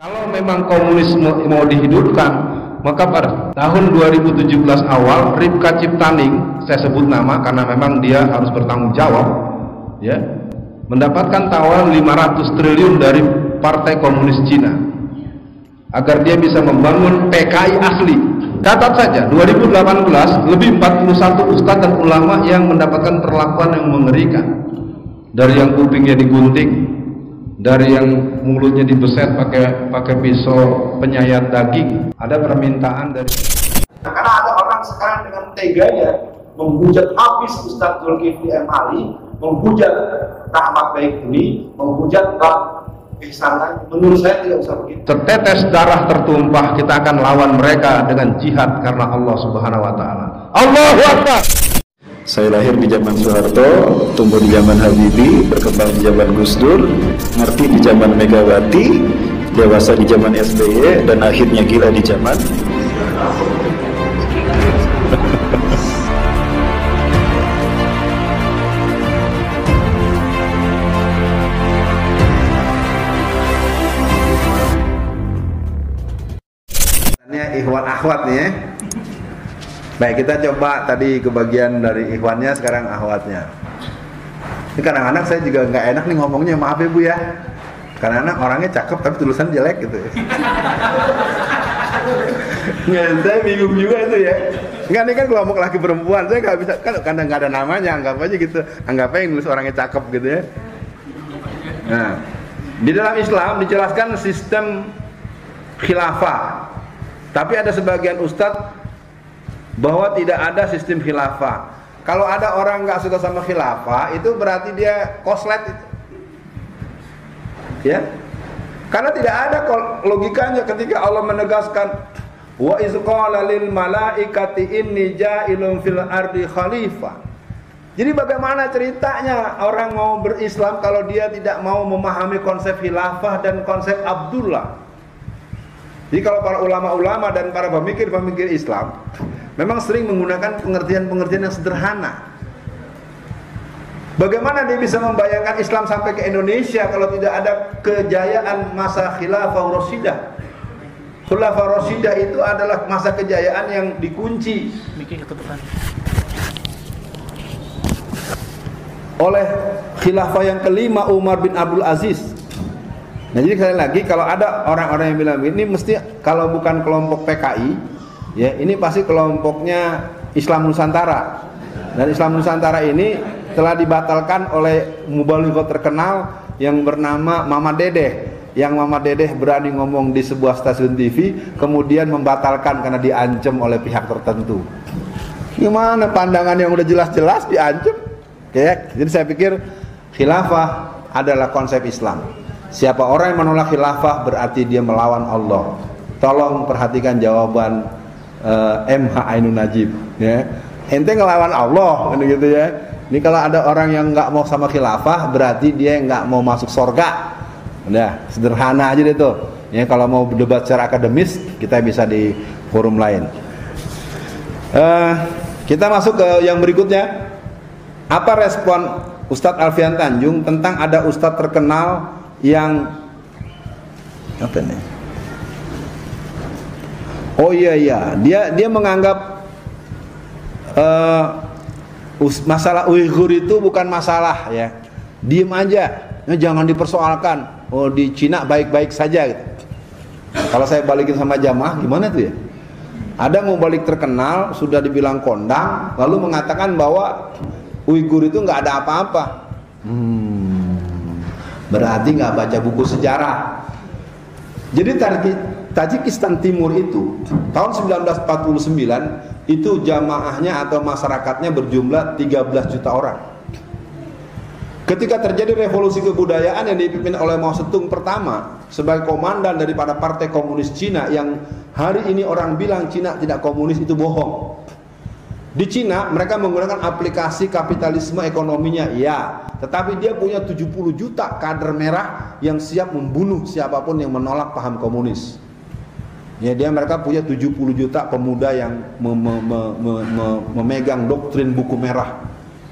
Kalau memang komunisme mau dihidupkan, maka pada tahun 2017 awal Ripka Ciptaning, saya sebut nama karena memang dia harus bertanggung jawab, ya, mendapatkan tawaran 500 triliun dari Partai Komunis Cina agar dia bisa membangun PKI asli. Catat saja, 2018 lebih 41 ustadz dan ulama yang mendapatkan perlakuan yang mengerikan. Dari yang kupingnya digunting, dari yang mulutnya dibeset pakai pakai pisau penyayat daging ada permintaan dari karena ada orang sekarang dengan teganya menghujat habis Ustadz Zulkifli M. Ali menghujat Rahmat Baikuni menghujat Bang Ihsan menurut saya tidak usah begitu. Tertetes darah tertumpah kita akan lawan mereka dengan jihad karena Allah Subhanahu wa taala. Allahu Akbar saya lahir di zaman Soeharto, tumbuh di zaman Habibie, berkembang di zaman Gus Dur, ngerti di zaman Megawati, dewasa di zaman SBY, dan akhirnya gila di zaman Ikhwan akhwat nih ya. Baik, kita coba tadi kebagian dari ikhwannya, sekarang ahwatnya. Ini kadang-kadang saya juga nggak enak nih ngomongnya, maaf ya bu ya. Karena anak orangnya cakep tapi tulisan jelek gitu. Nggak, saya bingung juga itu ya. Enggak ini kan kelompok laki perempuan, saya nggak bisa kan karena nggak ada namanya, anggap aja gitu. Anggap aja yang nulis orangnya cakep gitu ya. Nah, di dalam Islam dijelaskan sistem khilafah. Tapi ada sebagian ustadz bahwa tidak ada sistem khilafah. Kalau ada orang nggak suka sama khilafah, itu berarti dia koslet itu. Ya. Karena tidak ada logikanya ketika Allah menegaskan wa iz qala lil malaikati inni ja'ilun fil ardi khalifah. Jadi bagaimana ceritanya orang mau berislam kalau dia tidak mau memahami konsep khilafah dan konsep Abdullah? Jadi kalau para ulama-ulama dan para pemikir-pemikir Islam memang sering menggunakan pengertian-pengertian yang sederhana. Bagaimana dia bisa membayangkan Islam sampai ke Indonesia kalau tidak ada kejayaan masa khilafah Rasidah? Khilafah Rasidah itu adalah masa kejayaan yang dikunci oleh khilafah yang kelima Umar bin Abdul Aziz. Nah jadi sekali lagi kalau ada orang-orang yang bilang ini mesti kalau bukan kelompok PKI, ya ini pasti kelompoknya Islam Nusantara. Dan Islam Nusantara ini telah dibatalkan oleh mubalighah terkenal yang bernama Mama Dedeh. Yang Mama Dedeh berani ngomong di sebuah stasiun TV kemudian membatalkan karena diancam oleh pihak tertentu. Gimana pandangan yang udah jelas-jelas diancam? Ya jadi saya pikir khilafah adalah konsep Islam siapa orang yang menolak khilafah berarti dia melawan Allah. Tolong perhatikan jawaban uh, eh, MH Ainun Najib ya. Ente ngelawan Allah kan gitu ya. Ini kalau ada orang yang nggak mau sama khilafah berarti dia nggak mau masuk sorga. Udah sederhana aja deh ya kalau mau berdebat secara akademis kita bisa di forum lain. Uh, kita masuk ke yang berikutnya. Apa respon Ustadz Alfian Tanjung tentang ada Ustadz terkenal yang apa nih Oh iya iya, dia dia menganggap uh, masalah Uighur itu bukan masalah ya. Diem aja, ya, jangan dipersoalkan. Oh di Cina baik-baik saja gitu. Kalau saya balikin sama jamaah gimana tuh ya? Ada mau balik terkenal sudah dibilang kondang lalu mengatakan bahwa Uighur itu nggak ada apa-apa. Hmm, berarti nggak baca buku sejarah. Jadi Tajikistan Timur itu tahun 1949 itu jamaahnya atau masyarakatnya berjumlah 13 juta orang. Ketika terjadi revolusi kebudayaan yang dipimpin oleh Mao Zedong pertama sebagai komandan daripada Partai Komunis Cina yang hari ini orang bilang Cina tidak komunis itu bohong. Di Cina mereka menggunakan aplikasi kapitalisme ekonominya, iya. Tetapi dia punya 70 juta kader merah yang siap membunuh siapa pun yang menolak paham komunis. Ya dia mereka punya 70 juta pemuda yang me, me, me, me, me, memegang doktrin buku merah.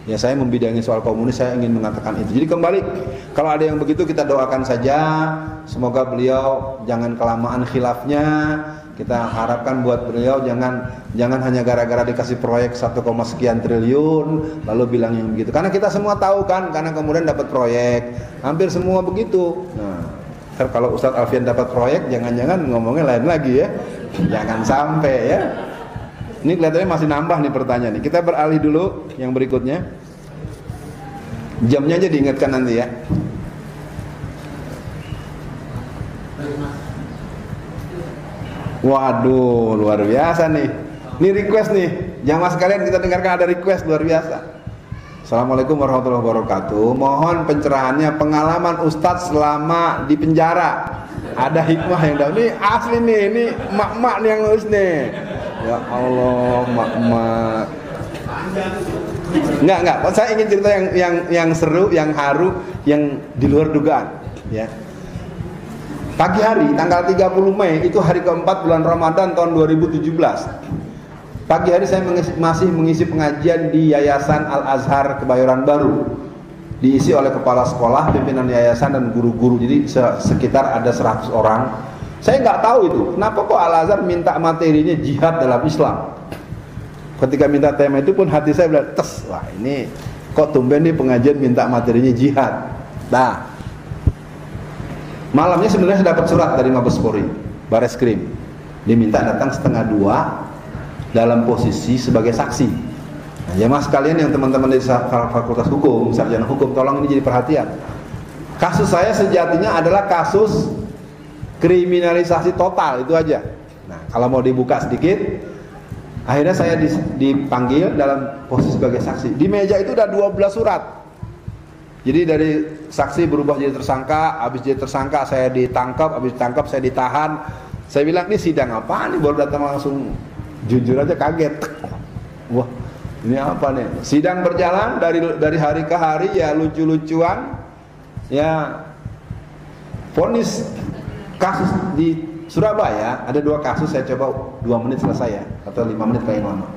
Ya saya membidangi soal komunis, saya ingin mengatakan itu. Jadi kembali, kalau ada yang begitu kita doakan saja. Semoga beliau jangan kelamaan khilafnya. Kita harapkan buat beliau jangan jangan hanya gara-gara dikasih proyek 1, sekian triliun lalu bilang yang begitu. Karena kita semua tahu kan, karena kemudian dapat proyek, hampir semua begitu. Nah, kalau Ustadz Alfian dapat proyek, jangan-jangan ngomongnya lain lagi ya. Jangan sampai ya. Ini kelihatannya masih nambah nih pertanyaan nih. Kita beralih dulu yang berikutnya. Jamnya aja diingatkan nanti ya. Waduh, luar biasa nih. Ini request nih. Jamaah sekalian kita dengarkan ada request luar biasa. Assalamualaikum warahmatullahi wabarakatuh. Mohon pencerahannya pengalaman Ustadz selama di penjara. Ada hikmah yang dalam. Ini asli nih, ini mak-mak nih yang nulis nih. Ya Allah, mak-mak. Enggak, enggak. Saya ingin cerita yang yang yang seru, yang haru, yang di luar dugaan, ya. Pagi hari tanggal 30 Mei itu hari keempat bulan Ramadan tahun 2017. Pagi hari saya mengisi, masih mengisi pengajian di Yayasan Al Azhar Kebayoran Baru. Diisi oleh kepala sekolah, pimpinan yayasan dan guru-guru. Jadi sekitar ada 100 orang. Saya nggak tahu itu. Kenapa kok Al Azhar minta materinya jihad dalam Islam? Ketika minta tema itu pun hati saya bilang, tes, wah ini kok tumben nih pengajian minta materinya jihad. Nah, malamnya sebenarnya dapat surat dari Mabes Polri, Bares Krim. Diminta datang setengah dua dalam posisi sebagai saksi. Nah, ya mas kalian yang teman-teman dari Fakultas Hukum, Sarjana Hukum, tolong ini jadi perhatian. Kasus saya sejatinya adalah kasus kriminalisasi total itu aja. Nah, kalau mau dibuka sedikit, akhirnya saya dipanggil dalam posisi sebagai saksi. Di meja itu ada 12 surat. Jadi dari saksi berubah jadi tersangka, habis jadi tersangka saya ditangkap, habis ditangkap saya ditahan. Saya bilang ini sidang apa nih baru datang langsung jujur aja kaget. Wah, ini apa nih? Sidang berjalan dari dari hari ke hari ya lucu-lucuan. Ya fonis kasus di Surabaya ada dua kasus saya coba dua menit selesai ya atau lima menit kayak lama.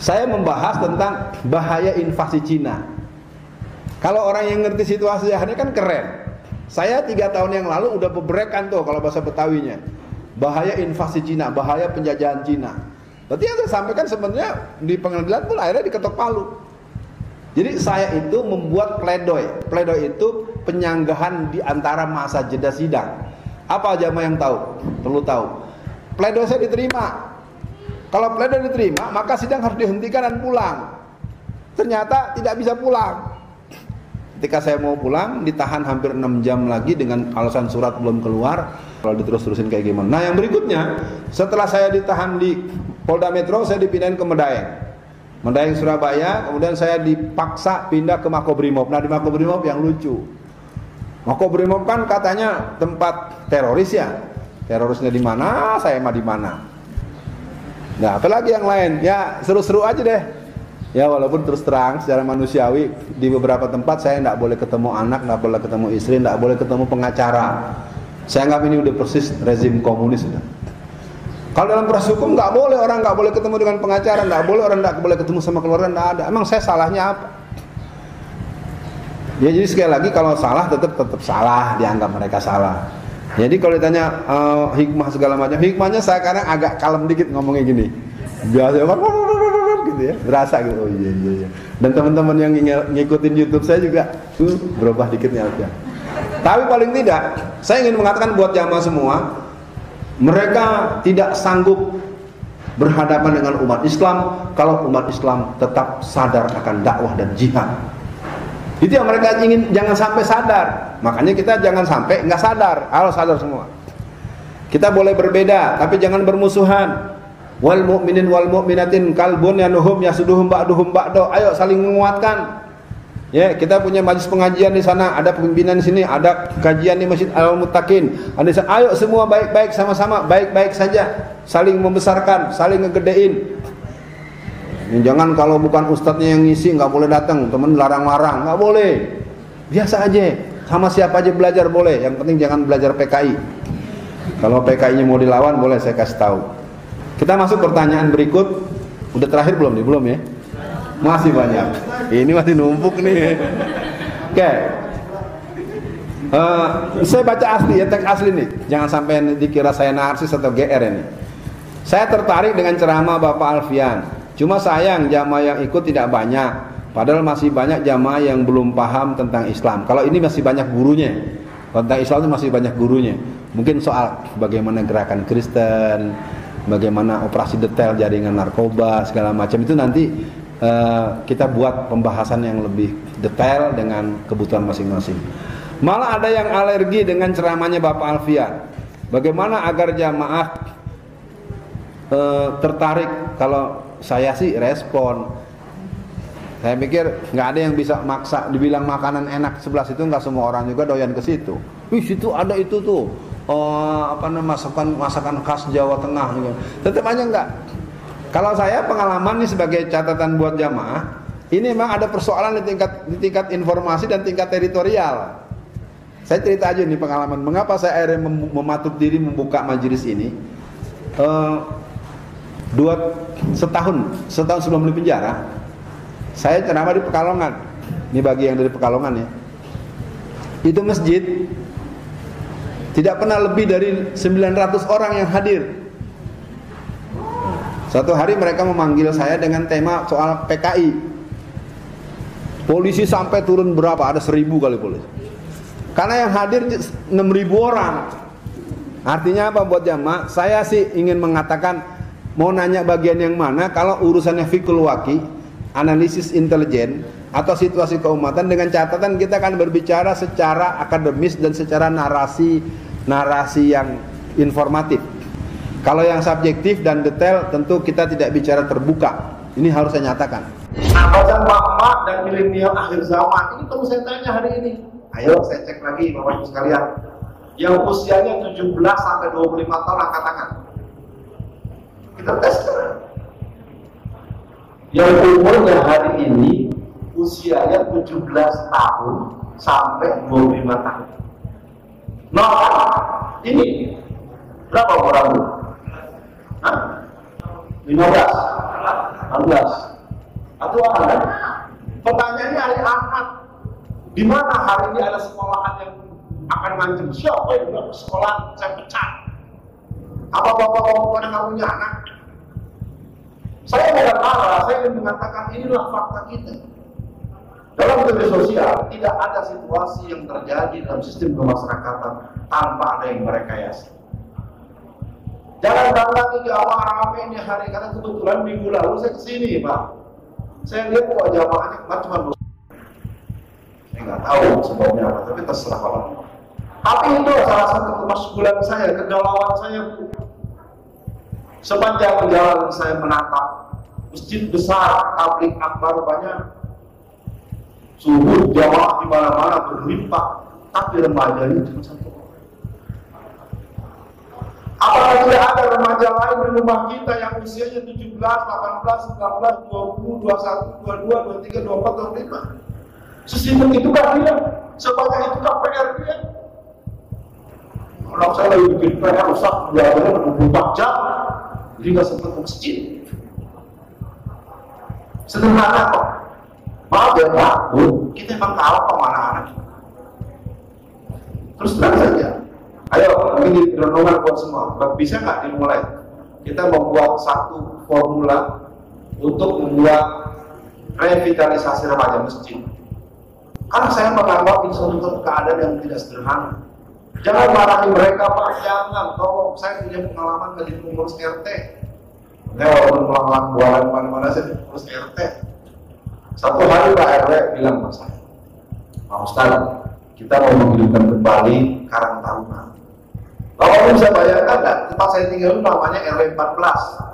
Saya membahas tentang bahaya invasi Cina. Kalau orang yang ngerti situasi ini kan keren. Saya tiga tahun yang lalu udah bebrekan tuh kalau bahasa Betawinya. Bahaya invasi Cina, bahaya penjajahan Cina. Berarti yang saya sampaikan sebenarnya di pengadilan pun akhirnya diketok palu. Jadi saya itu membuat pledoi. Pledoi itu penyanggahan di antara masa jeda sidang. Apa jamaah yang tahu? Perlu tahu. Pledoi saya diterima. Kalau pledoi diterima, maka sidang harus dihentikan dan pulang. Ternyata tidak bisa pulang. Ketika saya mau pulang, ditahan hampir 6 jam lagi dengan alasan surat belum keluar. Kalau diterus-terusin kayak gimana? Nah yang berikutnya, setelah saya ditahan di Polda Metro, saya dipindahin ke Medaeng. Medaeng Surabaya, kemudian saya dipaksa pindah ke Makobrimob. Nah di Makobrimob yang lucu. Makobrimob kan katanya tempat teroris ya. Terorisnya di mana, saya mah di mana. Nah, apalagi yang lain? Ya, seru-seru aja deh. Ya, walaupun terus terang secara manusiawi di beberapa tempat saya tidak boleh ketemu anak, tidak boleh ketemu istri, tidak boleh ketemu pengacara. Saya anggap ini udah persis rezim komunis sudah. Kalau dalam proses hukum nggak boleh orang nggak boleh ketemu dengan pengacara, nggak boleh orang nggak boleh ketemu sama keluarga, nggak ada. Emang saya salahnya apa? Ya jadi sekali lagi kalau salah tetap tetap salah dianggap mereka salah. Jadi kalau ditanya uh, hikmah segala macam, hikmahnya saya kadang agak kalem dikit ngomongnya gini. Biasa gitu ya, berasa gitu. Oh iya iya iya. Dan teman-teman yang ngikutin YouTube saya juga uh, berubah dikitnya aja. Tapi paling tidak, saya ingin mengatakan buat jamaah semua, mereka tidak sanggup berhadapan dengan umat Islam kalau umat Islam tetap sadar akan dakwah dan jihad. Itu yang mereka ingin jangan sampai sadar. Makanya kita jangan sampai nggak sadar, harus sadar semua. Kita boleh berbeda, tapi jangan bermusuhan. Wal mu'minin wal mu'minatin kalbun yanuhum yasuduhum ba'duhum ba'do. Ayo saling menguatkan. Ya, kita punya majlis pengajian di sana, ada pimpinan di sini, ada kajian di Masjid Al Muttaqin. Ada ayo semua baik-baik sama-sama, baik-baik saja, saling membesarkan, saling ngegedein. Ya, jangan kalau bukan ustadznya yang ngisi nggak boleh datang, temen larang-larang, nggak boleh. Biasa aja, sama siapa aja belajar boleh. Yang penting jangan belajar PKI. Kalau PKI-nya mau dilawan boleh saya kasih tahu. Kita masuk pertanyaan berikut. Udah terakhir belum nih? Belum ya? Masih banyak. Ini masih numpuk nih. Oke. Eh, saya baca asli ya teks asli nih. Jangan sampai dikira saya narsis atau GR ini. Saya tertarik dengan ceramah Bapak Alfian. Cuma sayang jamaah yang ikut tidak banyak. Padahal masih banyak jamaah yang belum paham tentang Islam. Kalau ini masih banyak gurunya. Tentang Islam itu masih banyak gurunya. Mungkin soal bagaimana gerakan Kristen, bagaimana operasi detail jaringan narkoba segala macam itu nanti uh, kita buat pembahasan yang lebih detail dengan kebutuhan masing-masing. Malah ada yang alergi dengan ceramahnya Bapak Alfian. Bagaimana agar jamaah e, tertarik? Kalau saya sih respon. Saya pikir nggak ada yang bisa maksa dibilang makanan enak sebelah situ nggak semua orang juga doyan ke situ. Wih situ ada itu tuh oh, apa namanya masakan masakan khas Jawa Tengah gitu. Tetap aja enggak. Kalau saya pengalaman nih sebagai catatan buat jamaah, ini memang ada persoalan di tingkat di tingkat informasi dan tingkat teritorial. Saya cerita aja nih pengalaman. Mengapa saya akhirnya mem mematut diri membuka majelis ini? Uh, dua setahun setahun sebelum di penjara, saya ceramah di Pekalongan. Ini bagi yang dari Pekalongan ya. Itu masjid tidak pernah lebih dari 900 orang yang hadir. Satu hari mereka memanggil saya dengan tema soal PKI. Polisi sampai turun berapa? Ada seribu kali polisi. Karena yang hadir 6000 orang. Artinya apa buat jamaah? Saya sih ingin mengatakan mau nanya bagian yang mana kalau urusannya fikul waki, analisis intelijen atau situasi keumatan dengan catatan kita akan berbicara secara akademis dan secara narasi narasi yang informatif. Kalau yang subjektif dan detail tentu kita tidak bicara terbuka. Ini harus saya nyatakan. Nah, bacaan Bapak dan milenial akhir zaman ini perlu saya tanya hari ini Ayo saya cek lagi Bapak Ibu sekalian. Yang usianya 17 sampai 25 tahun angkat tangan. Kita tes sekarang. Yang umurnya hari ini usianya 17 tahun sampai 25 tahun. Nah, ini berapa orang? Hah? 15, 16. Atau ada? Pertanyaannya hari Ahad di mana hari ini ada sekolahan yang akan ngancem siapa yang bilang sekolah saya pecat? Apa bapak-bapak pada nggak punya anak? Saya tidak marah, saya ingin mengatakan inilah fakta kita. Dalam media sosial tidak ada situasi yang terjadi dalam sistem kemasyarakatan tanpa ada yang merekayasa. Jangan bangga tiga awal rame ini hari karena kebetulan minggu lalu saya ke sini pak. Saya lihat kok jamaahnya cuma saya nggak tahu sebabnya apa, tapi terserah Allah. Tapi itu salah satu kemaskulan saya, kegalauan saya. Sepanjang jalan saya menatap masjid besar, tablik akbar banyak, subuh jamaah di mana-mana berlimpah, tapi remaja ini cuma satu Apakah tidak ada remaja lain di rumah kita yang usianya 17, 18, 19, 20, 21, 22, 23, 24, 25? Sesibuk itu kan dia, sebanyak itu kan PR dia. Kalau saya lagi bikin PR rusak, belajarnya 24 jam, jadi nggak sempat ke masjid. Sederhana kok. Maaf Pak, Bu, kita emang tahu kok mana anak Terus terang saja. Ayo, ini renungan buat semua. Bisa nggak dimulai? Kita membuat satu formula untuk membuat revitalisasi remaja masjid. Karena saya menganggap ini suatu keadaan yang tidak sederhana. Jangan marahi mereka, Pak. Jangan. Tolong, saya punya pengalaman dari pengurus RT. Saya walaupun pengalaman bualan mana-mana, saya pengurus RT. Satu hari Pak RW bilang sama saya, Pak Ustaz, kita mau menghidupkan kembali Karang Taruna. Kalau bisa bayangkan, tempat saya tinggal namanya RW 14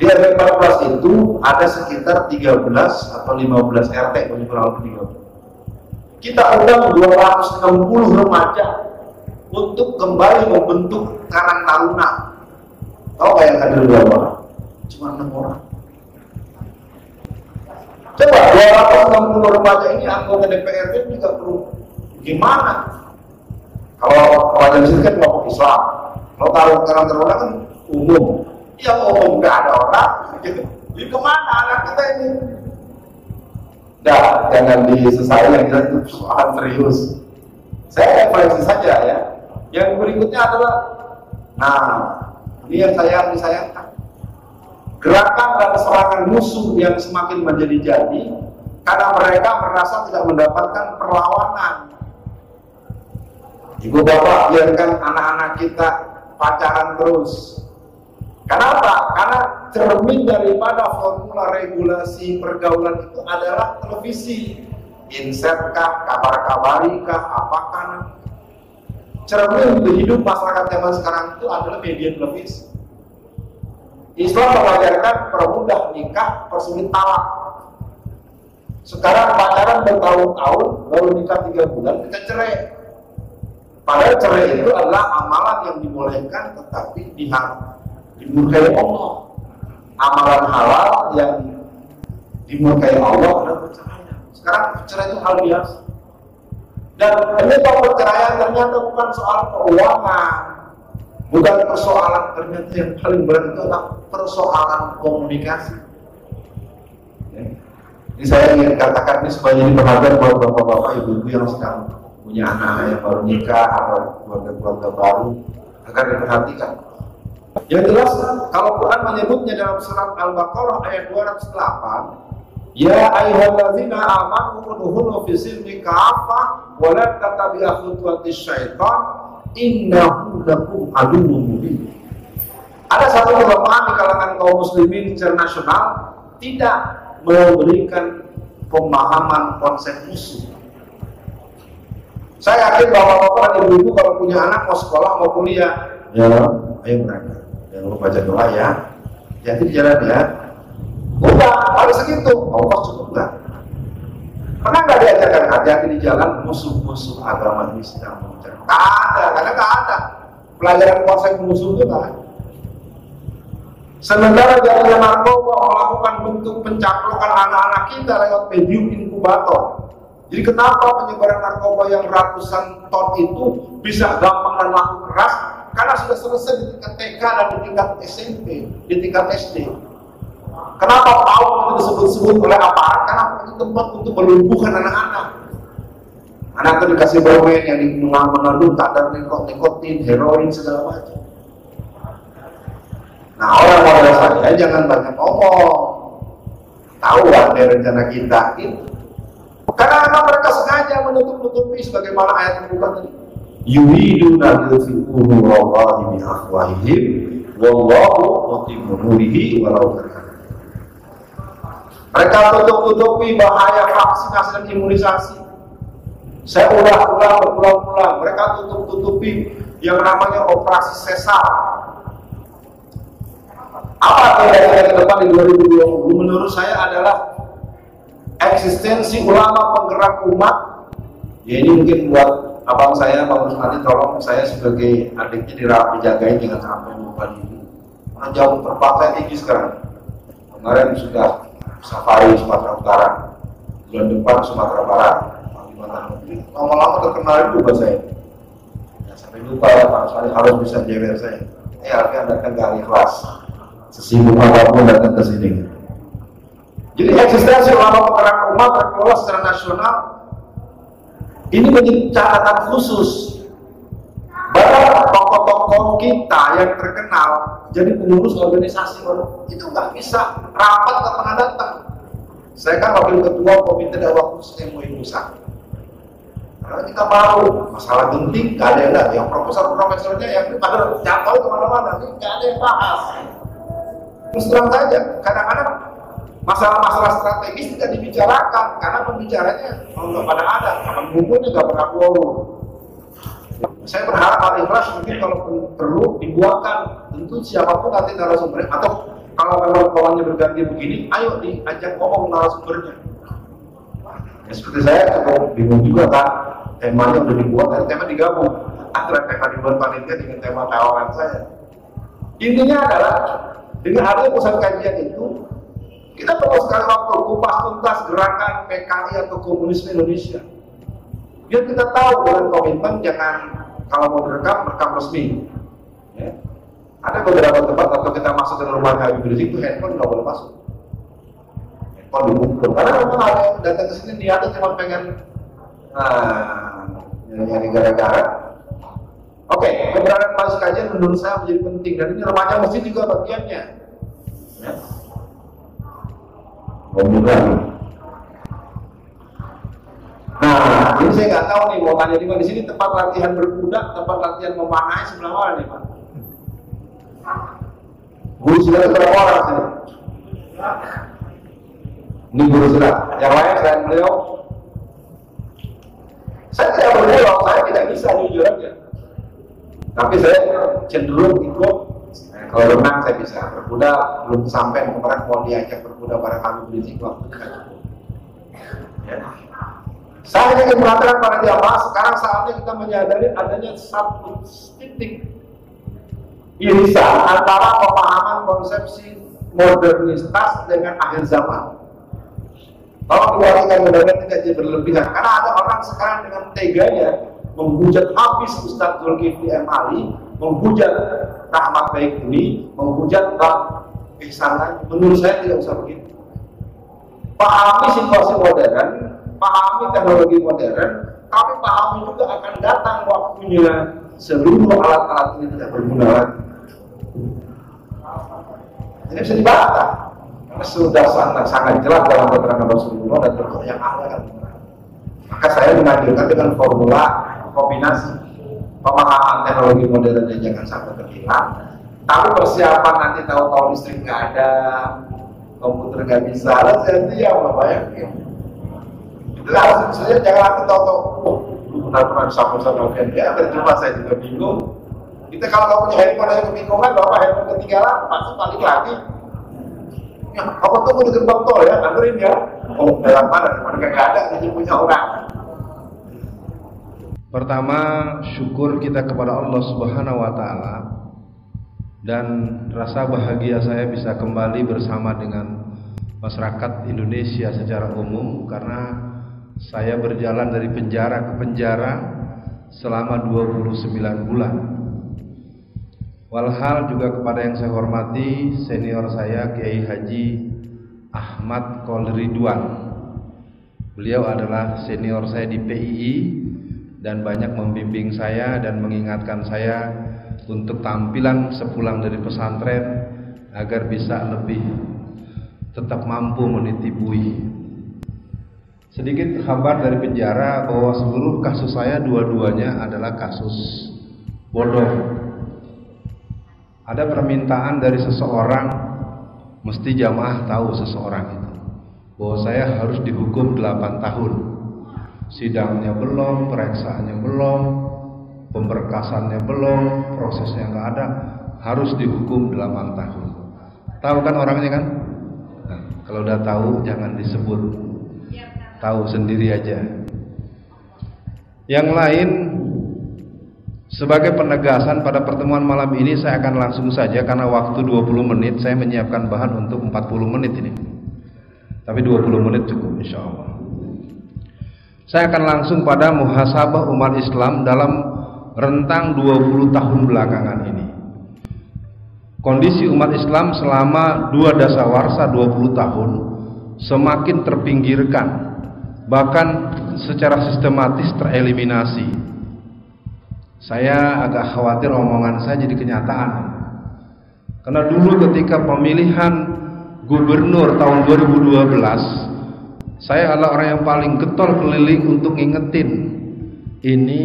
di RW 14 itu ada sekitar 13 atau 15 RT kurang lebih 30. Kita undang 260 remaja untuk kembali membentuk Karang Taruna. Tahu nggak yang hadir berapa orang? Cuma 6 orang. Coba 260 remaja ini anggota DPRD juga perlu gimana? Kalau remaja di sini kan kelompok Islam, kalau taruh Karang Taruna kan umum, yang umum nggak ada orang gitu. Jadi ke mana anak kita ini? Dah, jangan disesali yang jelas itu soal serius. Saya refleksi saja ya. Yang berikutnya adalah, nah, ini yang saya disayangkan. Gerakan dan serangan musuh yang semakin menjadi-jadi karena mereka merasa tidak mendapatkan perlawanan. Ibu bapak biarkan anak-anak kita pacaran terus. Kenapa? Karena cermin daripada formula regulasi pergaulan itu adalah televisi. Insert kah, kabar-kabari kah, apakah cermin hidup masyarakat zaman sekarang itu adalah media televisi. Islam mengajarkan permudah nikah, persulit talak. Sekarang pacaran bertahun-tahun, baru nikah tiga bulan, kita cerai. Padahal cerai itu adalah amalan yang dibolehkan, tetapi dimurkai Allah. Amalan halal yang dimurkai Allah adalah perceraian. Sekarang cerai itu hal biasa. Dan penyebab perceraian ternyata bukan soal keuangan, bukan persoalan ternyata yang paling berat itu adalah persoalan komunikasi. Ya. Ini saya ingin katakan ini supaya jadi perhatian buat bapak-bapak, ibu-ibu yang sekarang punya anak yang baru nikah atau keluarga-keluarga baru agar diperhatikan. Yang jelas kalau Quran menyebutnya dalam surat Al-Baqarah ayat 208 Ya ayyuhalladzina amanu udkhulu fi silmi kafah wa la tattabi'u khutuwatis syaitan innahu lakum aduwwun mubin. Ada satu kelemahan di kalangan kaum muslimin secara nasional tidak memberikan pemahaman konsep musuh. Saya yakin bapak-bapak dan ibu-ibu kalau punya anak mau sekolah mau kuliah, ya ayo berangkat. Jangan lupa baca doa ya. Jadi jalan ya. Udah, harus segitu. Allah cukup nggak? Pernah nggak diajarkan hati-hati di jalan musuh-musuh agama ini sedang ada, karena nggak ada. Pelajaran konsep musuh itu ada. Sementara jaringan narkoba melakukan bentuk pencaplokan anak-anak kita lewat medium inkubator. Jadi kenapa penyebaran narkoba yang ratusan ton itu bisa gampang dan laku keras? Karena sudah selesai di tingkat TK dan di tingkat SMP, di tingkat SD. Kenapa PAUD itu disebut-sebut oleh aparat? Karena itu tempat untuk melumpuhkan anak-anak. Anak itu dikasih bermain yang mengandung kadar nikotin, heroin, segala macam. Nah orang model saya jangan banyak ngomong. Tahu kan rencana kita itu. Karena memang mereka sengaja menutup-nutupi sebagaimana ayat membuka tadi. Yuriduna yutfi'u nurallahi bi afwahihim wallahu mutimmu nurihi walau mereka tutup-tutupi bahaya vaksinasi dan imunisasi. Saya ulang-ulang berulang-ulang. Mereka tutup-tutupi yang namanya operasi sesar. Apa kira-kira ke depan di 2020? Menurut saya adalah eksistensi ulama penggerak umat. Ya ini mungkin buat abang saya, Pak nanti tolong saya sebagai adiknya dirawat dijagain jangan sampai lupa diri. Karena jauh tinggi sekarang. Kemarin sudah safari Sumatera Utara bulan depan Sumatera Barat lama-lama terkenal juga saya. Ya, sampai lupa ya Pak Soalnya harus bisa jewer saya. Eh akhirnya datang ke ahli kelas sesibuk apa pun datang ke sini. Jadi eksistensi ulama penggerak umat terkelola secara nasional ini menjadi catatan khusus. Bahwa tokoh-tokoh kita yang terkenal jadi pengurus organisasi itu nggak bisa rapat ke datang. Saya kan wakil ketua komite dakwah khusus MUI Nusa. Karena kita tahu masalah genting nggak ada yang ada. Yang profesor-profesornya yang pada jatuh ke mana-mana, nggak ada yang bahas. Terus terang saja, kadang-kadang masalah-masalah strategis tidak dibicarakan karena pembicaranya nggak pada ada, karena ngumpulnya nggak pernah quorum. Saya berharap al ikhlas mungkin kalau perlu dibuatkan tentu siapa pun nanti narasumbernya atau kalau memang kawannya berganti begini, ayo diajak ngomong narasumbernya. Ya, seperti saya cukup bingung juga kan, temanya udah dibuat dan tema digabung antara tema dibuat panitia dengan tema tawaran saya. Intinya adalah dengan adanya pusat kajian itu, kita perlu sekali waktu kupas tuntas gerakan PKI atau komunisme Indonesia. Biar kita tahu dengan komitmen jangan kalau mau direkam, rekam resmi. Ya ada beberapa tempat atau kita masuk ke rumah Habib Rizik itu handphone nggak boleh masuk mau dipukul karena memang ada yang datang ke sini niatnya cuma pengen nah nyari gara-gara oke keberadaan majelis kajian menurut saya menjadi penting dan ini remaja masjid juga bagiannya ya. Nah, ini saya nggak tahu nih mau tanya di mana. Di sini tempat latihan berkuda, tempat latihan memanah sebelah mana nih Pak? Guru silat berapa orang sini? Ini guru silat. Yang lain selain beliau? Saya tidak berbelok, saya tidak bisa jujur aja. Tapi saya cenderung ikut. Nah, kalau renang saya bisa. Berkuda belum sampai kemarin mau diajak berkuda pada kami beli Ya. Saya ingin mengatakan pada jamaah sekarang saatnya kita menyadari adanya satu titik irisan antara pemahaman konsepsi modernitas dengan akhir zaman. Kalau diwarikan benar tidak jadi berlebihan karena ada orang sekarang dengan teganya menghujat habis Ustaz Zulkifli M. Ali, menghujat Rahmat Baik ini, menghujat Bang Ihsan Menurut saya tidak usah begitu. Pahami situasi modern, pahami teknologi modern, tapi pahami juga akan datang waktunya seluruh alat-alat ini tidak berguna lagi. Ini bisa dibantah karena sudah sangat sangat jelas dalam keterangan Rasulullah dan berkah yang ada. Maka saya mengajukan dengan formula kombinasi pemahaman teknologi modern yang jangan sampai terhilang, tapi persiapan nanti tahu-tahu listrik nggak ada, komputer nggak bisa, lah diam apa ya? Langsung saja jangan aku tahu-tahu, oh, benar-benar sama-sama ya, terjumpa saya juga bingung. Kita kalau nggak punya handphone aja kebingungan, bapak handphone ketinggalan, pasti balik lagi. Apa tunggu di gerbang tol ya, anterin ya. Oh, dalam mana? Mana nggak ada, jadi punya orang. Pertama, syukur kita kepada Allah Subhanahu wa taala dan rasa bahagia saya bisa kembali bersama dengan masyarakat Indonesia secara umum karena saya berjalan dari penjara ke penjara selama 29 bulan. Walhal juga kepada yang saya hormati senior saya Kiai Haji Ahmad Kol Ridwan. Beliau adalah senior saya di PII dan banyak membimbing saya dan mengingatkan saya untuk tampilan sepulang dari pesantren agar bisa lebih tetap mampu meniti bui. Sedikit kabar dari penjara bahwa seluruh kasus saya dua-duanya adalah kasus bodoh. Ada permintaan dari seseorang mesti jamaah tahu seseorang itu bahwa saya harus dihukum 8 tahun sidangnya belum, pereksaannya belum, pemberkasannya belum, prosesnya nggak ada, harus dihukum 8 tahun. Tahu kan orangnya kan? Nah, kalau udah tahu jangan disebut. Tahu sendiri aja. Yang lain sebagai penegasan pada pertemuan malam ini saya akan langsung saja karena waktu 20 menit saya menyiapkan bahan untuk 40 menit ini. Tapi 20 menit cukup insya Allah. Saya akan langsung pada muhasabah umat Islam dalam rentang 20 tahun belakangan ini. Kondisi umat Islam selama dua dasawarsa 20 tahun semakin terpinggirkan, bahkan secara sistematis tereliminasi. Saya agak khawatir omongan saya jadi kenyataan. Karena dulu ketika pemilihan gubernur tahun 2012 saya adalah orang yang paling getol keliling untuk ngingetin ini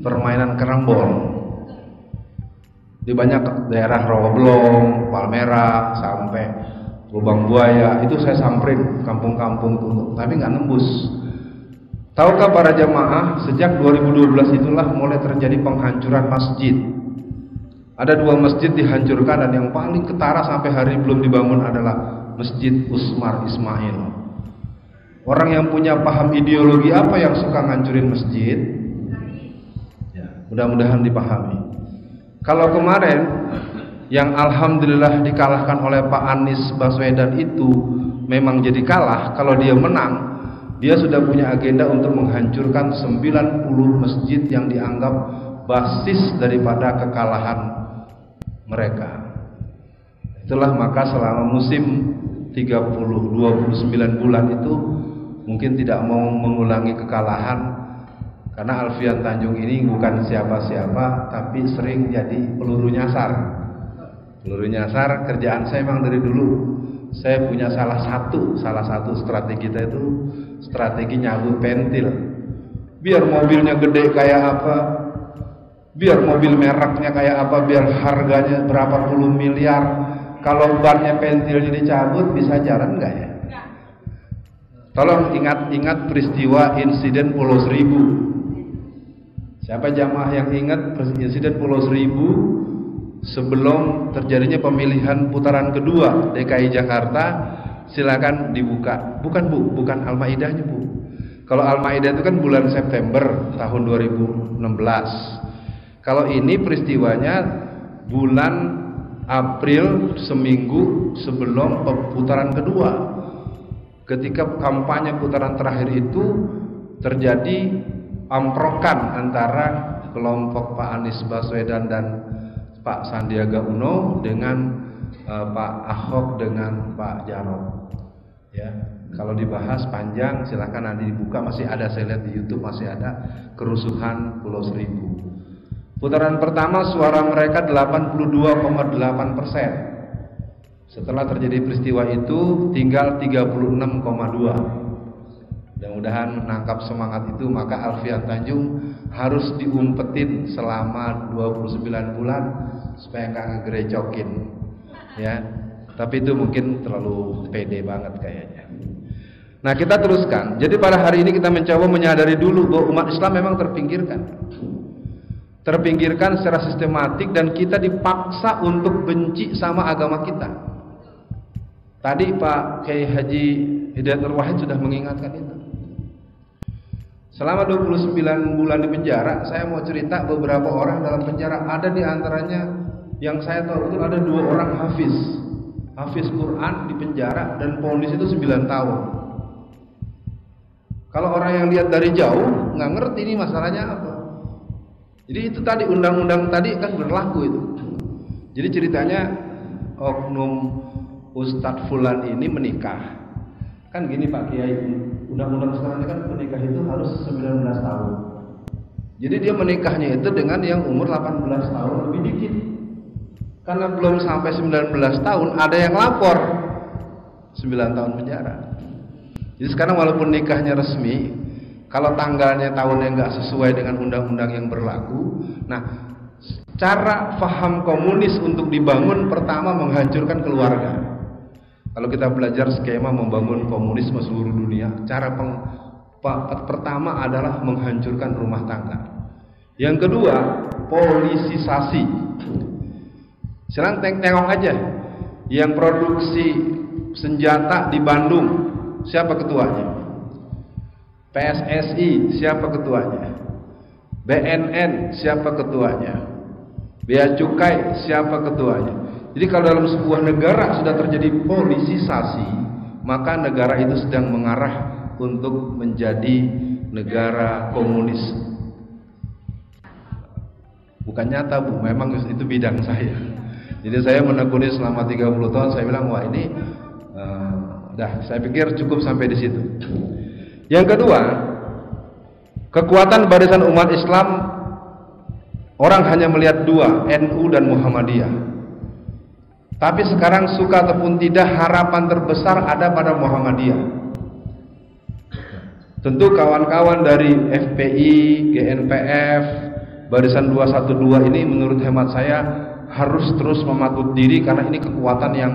permainan kerambol. Di banyak daerah Rawablong, Palmerah, sampai Lubang Buaya itu saya samperin kampung-kampung tapi nggak nembus. Tahukah para jamaah sejak 2012 itulah mulai terjadi penghancuran masjid. Ada dua masjid dihancurkan dan yang paling ketara sampai hari belum dibangun adalah Masjid Usmar Ismail. Orang yang punya paham ideologi apa yang suka ngancurin masjid? Ya, mudah-mudahan dipahami. Kalau kemarin yang alhamdulillah dikalahkan oleh Pak Anies Baswedan itu memang jadi kalah, kalau dia menang, dia sudah punya agenda untuk menghancurkan 90 masjid yang dianggap basis daripada kekalahan mereka. Itulah maka selama musim 30 29 bulan itu mungkin tidak mau mengulangi kekalahan. Karena Alfian Tanjung ini bukan siapa-siapa tapi sering jadi peluru nyasar. Peluru nyasar kerjaan saya memang dari dulu. Saya punya salah satu salah satu strategi kita itu strategi nyabut pentil. Biar mobilnya gede kayak apa biar mobil mereknya kayak apa biar harganya berapa puluh miliar. Kalau bannya pentilnya dicabut bisa jalan nggak ya? Tolong ingat-ingat peristiwa insiden Pulau Seribu. Siapa jamaah yang ingat insiden Pulau Seribu? Sebelum terjadinya pemilihan putaran kedua DKI Jakarta silakan dibuka. Bukan Bu, bukan Al-Maidahnya Bu. Kalau Al-Maidah itu kan bulan September tahun 2016. Kalau ini peristiwanya bulan April seminggu sebelum putaran kedua. Ketika kampanye putaran terakhir itu terjadi amprokan antara kelompok Pak Anies Baswedan dan Pak Sandiaga Uno dengan uh, Pak Ahok dengan Pak Jarot. Ya, kalau dibahas panjang silahkan nanti dibuka masih ada saya lihat di YouTube masih ada kerusuhan Pulau Seribu. Putaran pertama suara mereka 82,8 persen. Setelah terjadi peristiwa itu tinggal 36,2 Mudah-mudahan menangkap semangat itu maka Alfian Tanjung harus diumpetin selama 29 bulan supaya nggak ngegerecokin. Ya. Tapi itu mungkin terlalu pede banget kayaknya. Nah kita teruskan. Jadi pada hari ini kita mencoba menyadari dulu bahwa umat Islam memang terpinggirkan. Terpinggirkan secara sistematik dan kita dipaksa untuk benci sama agama kita. Tadi Pak Kiai Haji Hidayat Wahid sudah mengingatkan itu. Selama 29 bulan di penjara, saya mau cerita beberapa orang dalam penjara. Ada di antaranya yang saya tahu itu ada dua orang hafiz. Hafiz Quran di penjara dan ponis itu 9 tahun. Kalau orang yang lihat dari jauh nggak ngerti ini masalahnya apa. Jadi itu tadi undang-undang tadi kan berlaku itu. Jadi ceritanya oknum Ustadz Fulan ini menikah. Kan gini Pak Kiai, undang-undang sekarang ini kan menikah itu harus 19 tahun. Jadi dia menikahnya itu dengan yang umur 18 tahun lebih dikit. Karena belum sampai 19 tahun ada yang lapor 9 tahun penjara. Jadi sekarang walaupun nikahnya resmi, kalau tanggalnya tahunnya nggak sesuai dengan undang-undang yang berlaku, nah cara faham komunis untuk dibangun pertama menghancurkan keluarga. Kalau kita belajar skema membangun komunisme seluruh dunia, cara peng, pertama adalah menghancurkan rumah tangga. Yang kedua, polisisasi. Sekarang tengok aja, yang produksi senjata di Bandung, siapa ketuanya? PSSI, siapa ketuanya? BNN, siapa ketuanya? Bea Cukai, siapa ketuanya? Jadi kalau dalam sebuah negara sudah terjadi polisisasi, maka negara itu sedang mengarah untuk menjadi negara komunis. Bukan nyata bu, memang itu bidang saya. Jadi saya menekuni selama 30 tahun, saya bilang wah ini uh, dah, saya pikir cukup sampai di situ. Yang kedua, kekuatan barisan umat Islam orang hanya melihat dua, NU dan Muhammadiyah. Tapi sekarang suka ataupun tidak harapan terbesar ada pada Muhammadiyah. Tentu kawan-kawan dari FPI, GNPF, Barisan 212 ini menurut hemat saya harus terus mematut diri karena ini kekuatan yang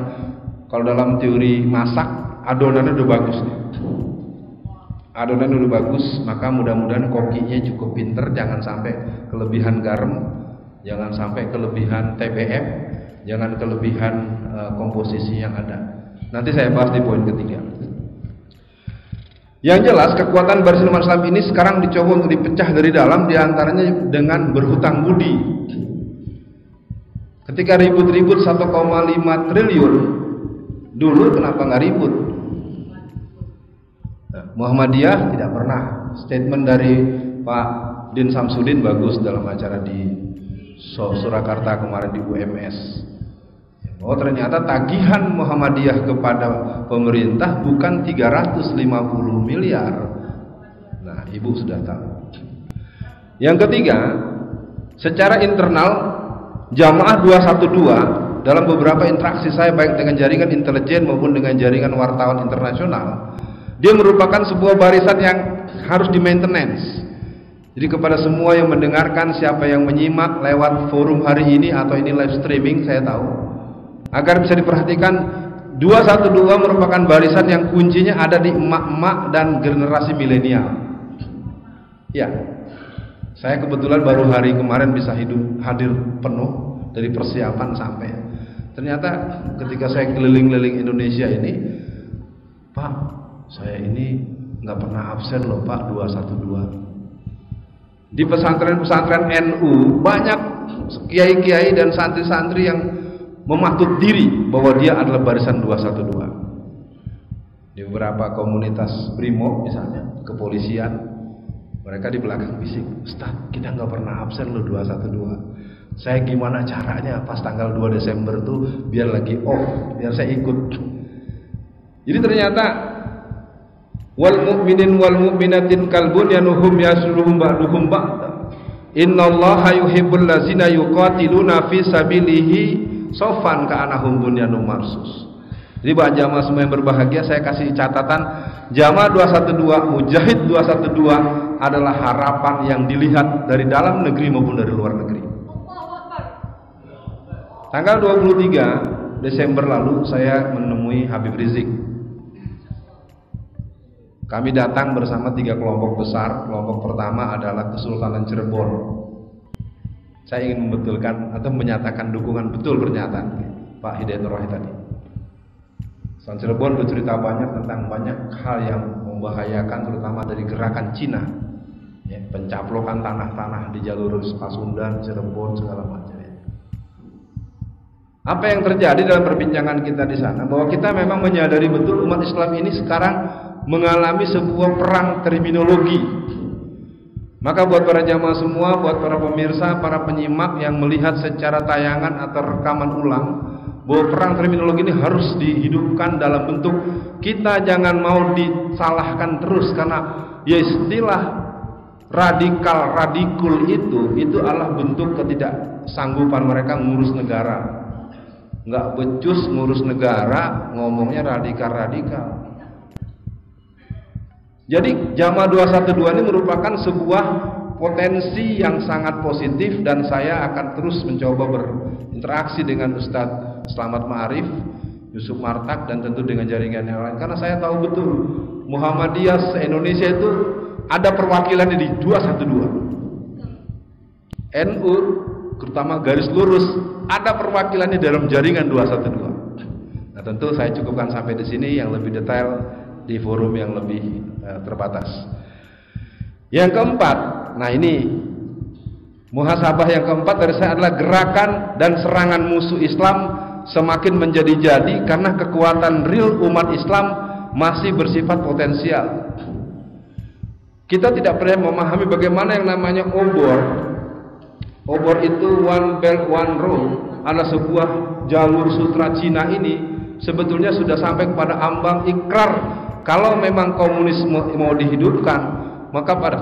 kalau dalam teori masak adonannya udah bagus nih. Adonan udah bagus, maka mudah-mudahan kokinya cukup pinter, jangan sampai kelebihan garam, jangan sampai kelebihan TBM, jangan kelebihan uh, komposisi yang ada. Nanti saya bahas di poin ketiga. Yang jelas kekuatan Barisan Umat Islam ini sekarang dicoba untuk dipecah dari dalam di antaranya dengan berhutang budi. Ketika ribut-ribut 1,5 triliun, dulu kenapa nggak ribut? Nah, Muhammadiyah tidak pernah. Statement dari Pak Din Samsudin bagus dalam acara di Surakarta kemarin di UMS Oh ternyata tagihan Muhammadiyah kepada pemerintah bukan 350 miliar. Nah, Ibu sudah tahu. Yang ketiga, secara internal Jamaah 212 dalam beberapa interaksi saya baik dengan jaringan intelijen maupun dengan jaringan wartawan internasional, dia merupakan sebuah barisan yang harus di maintenance. Jadi kepada semua yang mendengarkan, siapa yang menyimak lewat forum hari ini atau ini live streaming, saya tahu. Agar bisa diperhatikan 212 merupakan barisan yang kuncinya ada di emak-emak dan generasi milenial. Ya saya kebetulan baru hari kemarin bisa hidup hadir penuh dari persiapan sampai. Ternyata ketika saya keliling-keliling Indonesia ini Pak saya ini nggak pernah absen loh Pak 212 di pesantren-pesantren NU banyak kiai-kiai dan santri-santri yang mematut diri bahwa dia adalah barisan 212 di beberapa komunitas brimo misalnya kepolisian mereka di belakang bisik Ustaz kita nggak pernah absen loh 212 saya gimana caranya? Pas tanggal 2 Desember tuh biar lagi off biar saya ikut. Jadi ternyata wal mu'minin wal mu'minatin kalbun yanuhum yasluhum ba'duhum ba'da. Innallaha yuhibbul lazina yuqatiluna fi sabilihi sofan ke anahum bunyanum marsus. Jadi buat jamaah semua yang berbahagia saya kasih catatan jamaah 212 mujahid 212 adalah harapan yang dilihat dari dalam negeri maupun dari luar negeri. Tanggal 23 Desember lalu saya menemui Habib Rizik. Kami datang bersama tiga kelompok besar. Kelompok pertama adalah Kesultanan Cirebon. Saya ingin membetulkan atau menyatakan dukungan betul pernyataan Pak Hidayat Nur tadi. San Cirebon bercerita banyak tentang banyak hal yang membahayakan terutama dari gerakan Cina ya, pencaplokan tanah-tanah di jalur Pasundan, Cirebon segala macam. Apa yang terjadi dalam perbincangan kita di sana bahwa kita memang menyadari betul umat Islam ini sekarang mengalami sebuah perang terminologi maka buat para jamaah semua, buat para pemirsa, para penyimak yang melihat secara tayangan atau rekaman ulang bahwa perang terminologi ini harus dihidupkan dalam bentuk kita jangan mau disalahkan terus karena ya istilah radikal radikul itu itu adalah bentuk ketidaksanggupan mereka ngurus negara. Nggak becus ngurus negara ngomongnya radikal radikal. Jadi jamaah 212 ini merupakan sebuah potensi yang sangat positif dan saya akan terus mencoba berinteraksi dengan Ustadz Selamat Ma'arif, Yusuf Martak dan tentu dengan jaringan yang lain. Karena saya tahu betul Muhammadiyah se-Indonesia itu ada perwakilan di 212. NU terutama garis lurus ada perwakilannya dalam jaringan 212. Nah, tentu saya cukupkan sampai di sini yang lebih detail di forum yang lebih uh, terbatas. Yang keempat, nah ini muhasabah yang keempat dari saya adalah gerakan dan serangan musuh Islam semakin menjadi-jadi karena kekuatan real umat Islam masih bersifat potensial. Kita tidak pernah memahami bagaimana yang namanya obor. Obor itu one belt one road adalah sebuah jalur sutra Cina ini sebetulnya sudah sampai kepada ambang ikrar. Kalau memang komunisme mau dihidupkan maka pada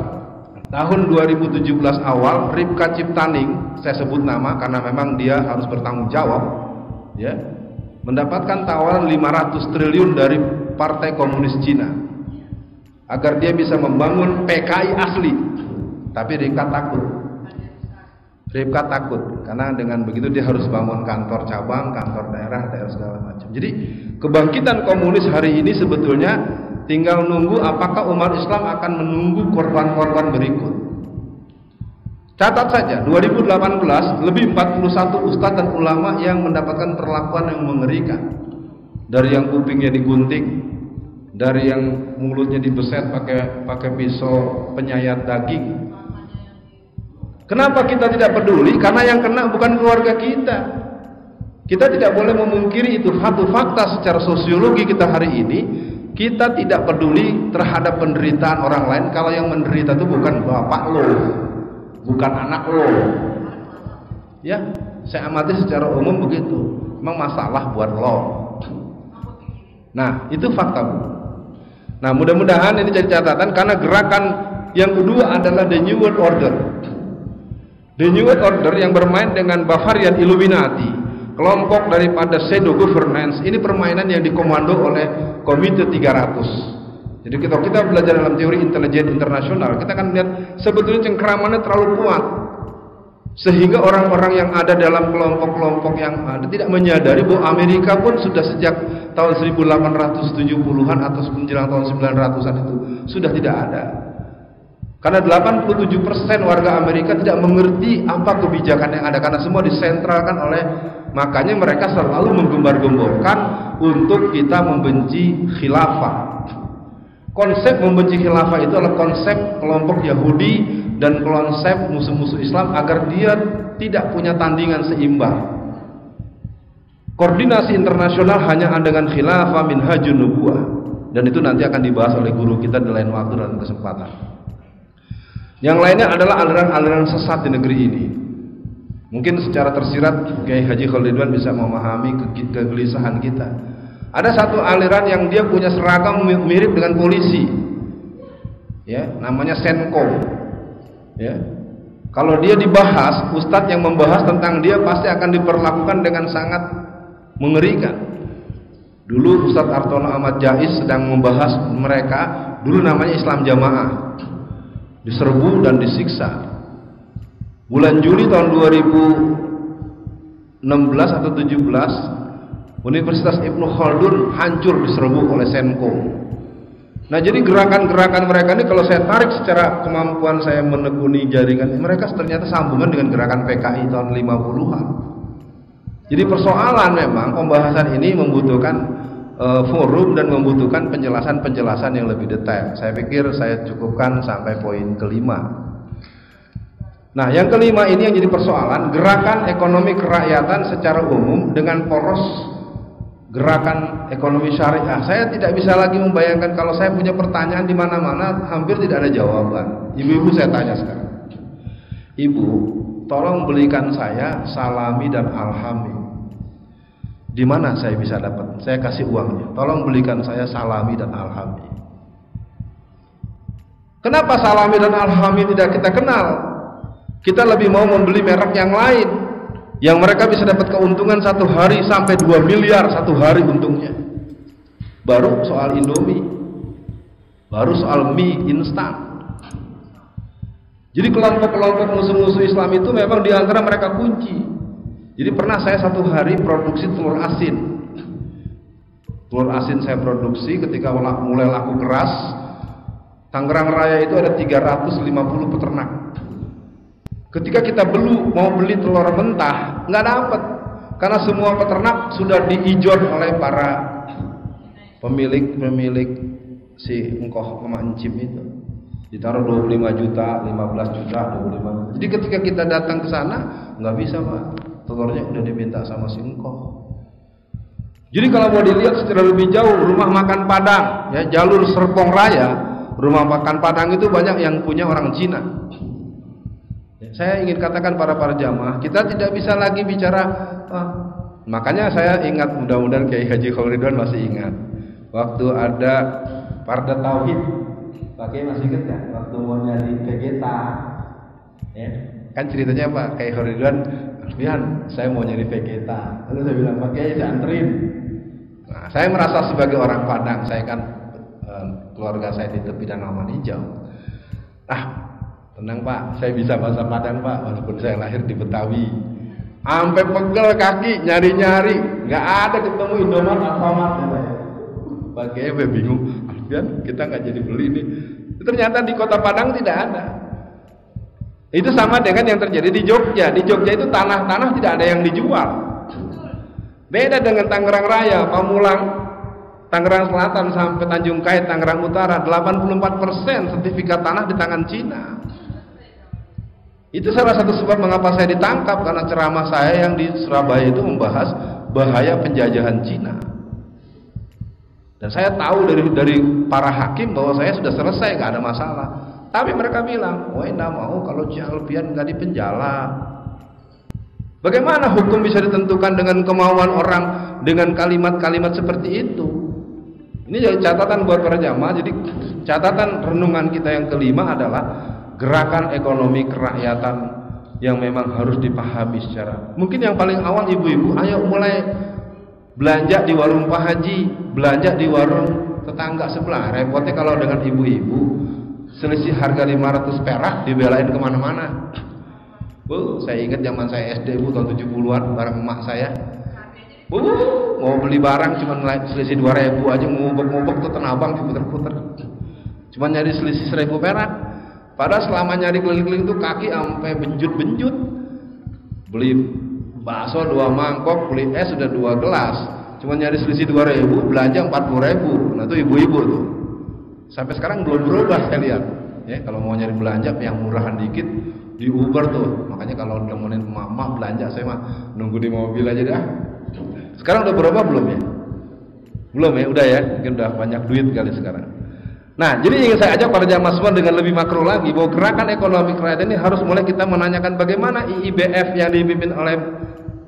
tahun 2017 awal Ripka Ciptaning saya sebut nama karena memang dia harus bertanggung jawab ya mendapatkan tawaran 500 triliun dari Partai Komunis Cina agar dia bisa membangun PKI asli tapi Ripka takut Ripka takut karena dengan begitu dia harus bangun kantor cabang, kantor daerah, daerah segala macam. Jadi kebangkitan komunis hari ini sebetulnya tinggal nunggu apakah umat Islam akan menunggu korban-korban berikut. Catat saja, 2018 lebih 41 ustadz dan ulama yang mendapatkan perlakuan yang mengerikan. Dari yang kupingnya digunting, dari yang mulutnya dibeset pakai pakai pisau penyayat daging. Kenapa kita tidak peduli? Karena yang kena bukan keluarga kita. Kita tidak boleh memungkiri itu satu fakta secara sosiologi kita hari ini kita tidak peduli terhadap penderitaan orang lain kalau yang menderita itu bukan bapak lo, bukan anak lo. Ya, saya amati secara umum begitu. Memang masalah buat lo. Nah, itu fakta. Nah, mudah-mudahan ini jadi catatan karena gerakan yang kedua adalah the New World Order. The New World Order yang bermain dengan Bavarian Illuminati, kelompok daripada pseudo governance, ini permainan yang dikomando oleh Komite 300. Jadi kita kita belajar dalam teori intelijen internasional, kita akan melihat sebetulnya cengkeramannya terlalu kuat sehingga orang-orang yang ada dalam kelompok-kelompok yang ada tidak menyadari bahwa Amerika pun sudah sejak tahun 1870-an atau menjelang tahun 900-an itu sudah tidak ada. Karena 87% warga Amerika tidak mengerti apa kebijakan yang ada karena semua disentralkan oleh makanya mereka selalu menggembar-gemborkan untuk kita membenci khilafah. Konsep membenci khilafah itu adalah konsep kelompok Yahudi dan konsep musuh-musuh Islam agar dia tidak punya tandingan seimbang. Koordinasi internasional hanya dengan khilafah min hajun nubuah dan itu nanti akan dibahas oleh guru kita di lain waktu dan kesempatan. Yang lainnya adalah aliran-aliran sesat di negeri ini. Mungkin secara tersirat Kiai Haji Khalidwan bisa memahami kegelisahan kita. Ada satu aliran yang dia punya seragam mirip dengan polisi. Ya, namanya Senko ya. Kalau dia dibahas ustadz yang membahas tentang dia pasti akan diperlakukan dengan sangat mengerikan. Dulu Ustadz Artono Ahmad Jais sedang membahas mereka dulu namanya Islam Jamaah. Diserbu dan disiksa. Bulan Juli tahun 2016 atau 17 Universitas Ibnu Khaldun hancur diserbu oleh Senko Nah jadi gerakan-gerakan mereka ini kalau saya tarik secara kemampuan saya menekuni jaringan mereka ternyata sambungan dengan gerakan PKI tahun 50-an. Jadi persoalan memang pembahasan ini membutuhkan uh, forum dan membutuhkan penjelasan-penjelasan yang lebih detail. Saya pikir saya cukupkan sampai poin kelima. Nah, yang kelima ini yang jadi persoalan gerakan ekonomi kerakyatan secara umum dengan poros gerakan ekonomi syariah. Saya tidak bisa lagi membayangkan kalau saya punya pertanyaan di mana-mana hampir tidak ada jawaban. Ibu-ibu saya tanya sekarang. Ibu, tolong belikan saya salami dan alhami. Di mana saya bisa dapat? Saya kasih uangnya. Tolong belikan saya salami dan alhami. Kenapa salami dan alhami tidak kita kenal? Kita lebih mau membeli merek yang lain yang mereka bisa dapat keuntungan satu hari sampai 2 miliar satu hari untungnya. Baru soal Indomie baru soal mie instan. Jadi kelompok-kelompok musuh-musuh Islam itu memang di antara mereka kunci. Jadi pernah saya satu hari produksi telur asin. Telur asin saya produksi ketika mulai laku keras Tangerang Raya itu ada 350 peternak Ketika kita belu mau beli telur mentah, nggak dapat karena semua peternak sudah diijon oleh para pemilik-pemilik si engkoh memancim itu. Ditaruh 25 juta, 15 juta, 25 Jadi ketika kita datang ke sana, nggak bisa pak, telurnya udah diminta sama si engkoh. Jadi kalau mau dilihat secara lebih jauh, rumah makan Padang, ya jalur Serpong Raya, rumah makan Padang itu banyak yang punya orang Cina. Saya ingin katakan para para jamaah, kita tidak bisa lagi bicara. Ah, makanya saya ingat mudah-mudahan Kiai Haji Khairidwan masih ingat waktu ada Parda Tauhid. Pakai masih ingat ya? Waktu mau nyari Vegeta, ya kan ceritanya Pak Kiai Khairidwan, Alfian, saya mau nyari Vegeta. Lalu saya bilang Pak Kiai saya anterin. Nah, saya merasa sebagai orang Padang, saya kan eh, keluarga saya di tepi danau hijau. Ah, Tenang Pak, saya bisa bahasa Padang Pak, walaupun saya lahir di Betawi. Sampai pegel kaki, nyari-nyari, nggak ada ketemu Indomaret Alfamart ya Pak. bingung, Alfian kita nggak jadi beli ini. Ternyata di kota Padang tidak ada. Itu sama dengan yang terjadi di Jogja. Di Jogja itu tanah-tanah tidak ada yang dijual. Beda dengan Tangerang Raya, Pamulang, Tangerang Selatan sampai Tanjung Kait, Tangerang Utara, 84% sertifikat tanah di tangan Cina. Itu salah satu sebab mengapa saya ditangkap karena ceramah saya yang di Surabaya itu membahas bahaya penjajahan Cina. Dan saya tahu dari dari para hakim bahwa saya sudah selesai, nggak ada masalah. Tapi mereka bilang, wah tidak mau kalau Jalpian nggak dipenjala. Bagaimana hukum bisa ditentukan dengan kemauan orang dengan kalimat-kalimat seperti itu? Ini jadi catatan buat para jamaah. Jadi catatan renungan kita yang kelima adalah gerakan ekonomi kerakyatan yang memang harus dipahami secara. Mungkin yang paling awal ibu-ibu, ayo mulai belanja di warung Pak Haji, belanja di warung tetangga sebelah. Repotnya kalau dengan ibu-ibu selisih harga 500 perak dibelain ke mana-mana. Bu, saya ingat zaman saya SD bu tahun 70-an bareng emak saya. Bu, mau beli barang cuma selisih 2000 aja ngubek-ngubek tuh tenabang diputer-puter. Cuma nyari selisih 1000 perak. Padahal selama nyari keliling-keliling tuh kaki sampai benjut-benjut. Beli bakso dua mangkok, beli es sudah dua gelas. Cuma nyari selisih 2000, belanja 40000. Nah, itu ibu-ibu tuh. Sampai sekarang belum berubah saya lihat. Ya, kalau mau nyari belanja yang murahan dikit, di Uber tuh makanya kalau nemenin mama belanja saya mah nunggu di mobil aja dah sekarang udah berapa belum ya belum ya udah ya mungkin udah banyak duit kali sekarang nah jadi ingin saya ajak para jamaah semua dengan lebih makro lagi bahwa gerakan ekonomi kerakyatan ini harus mulai kita menanyakan bagaimana IIBF yang dipimpin oleh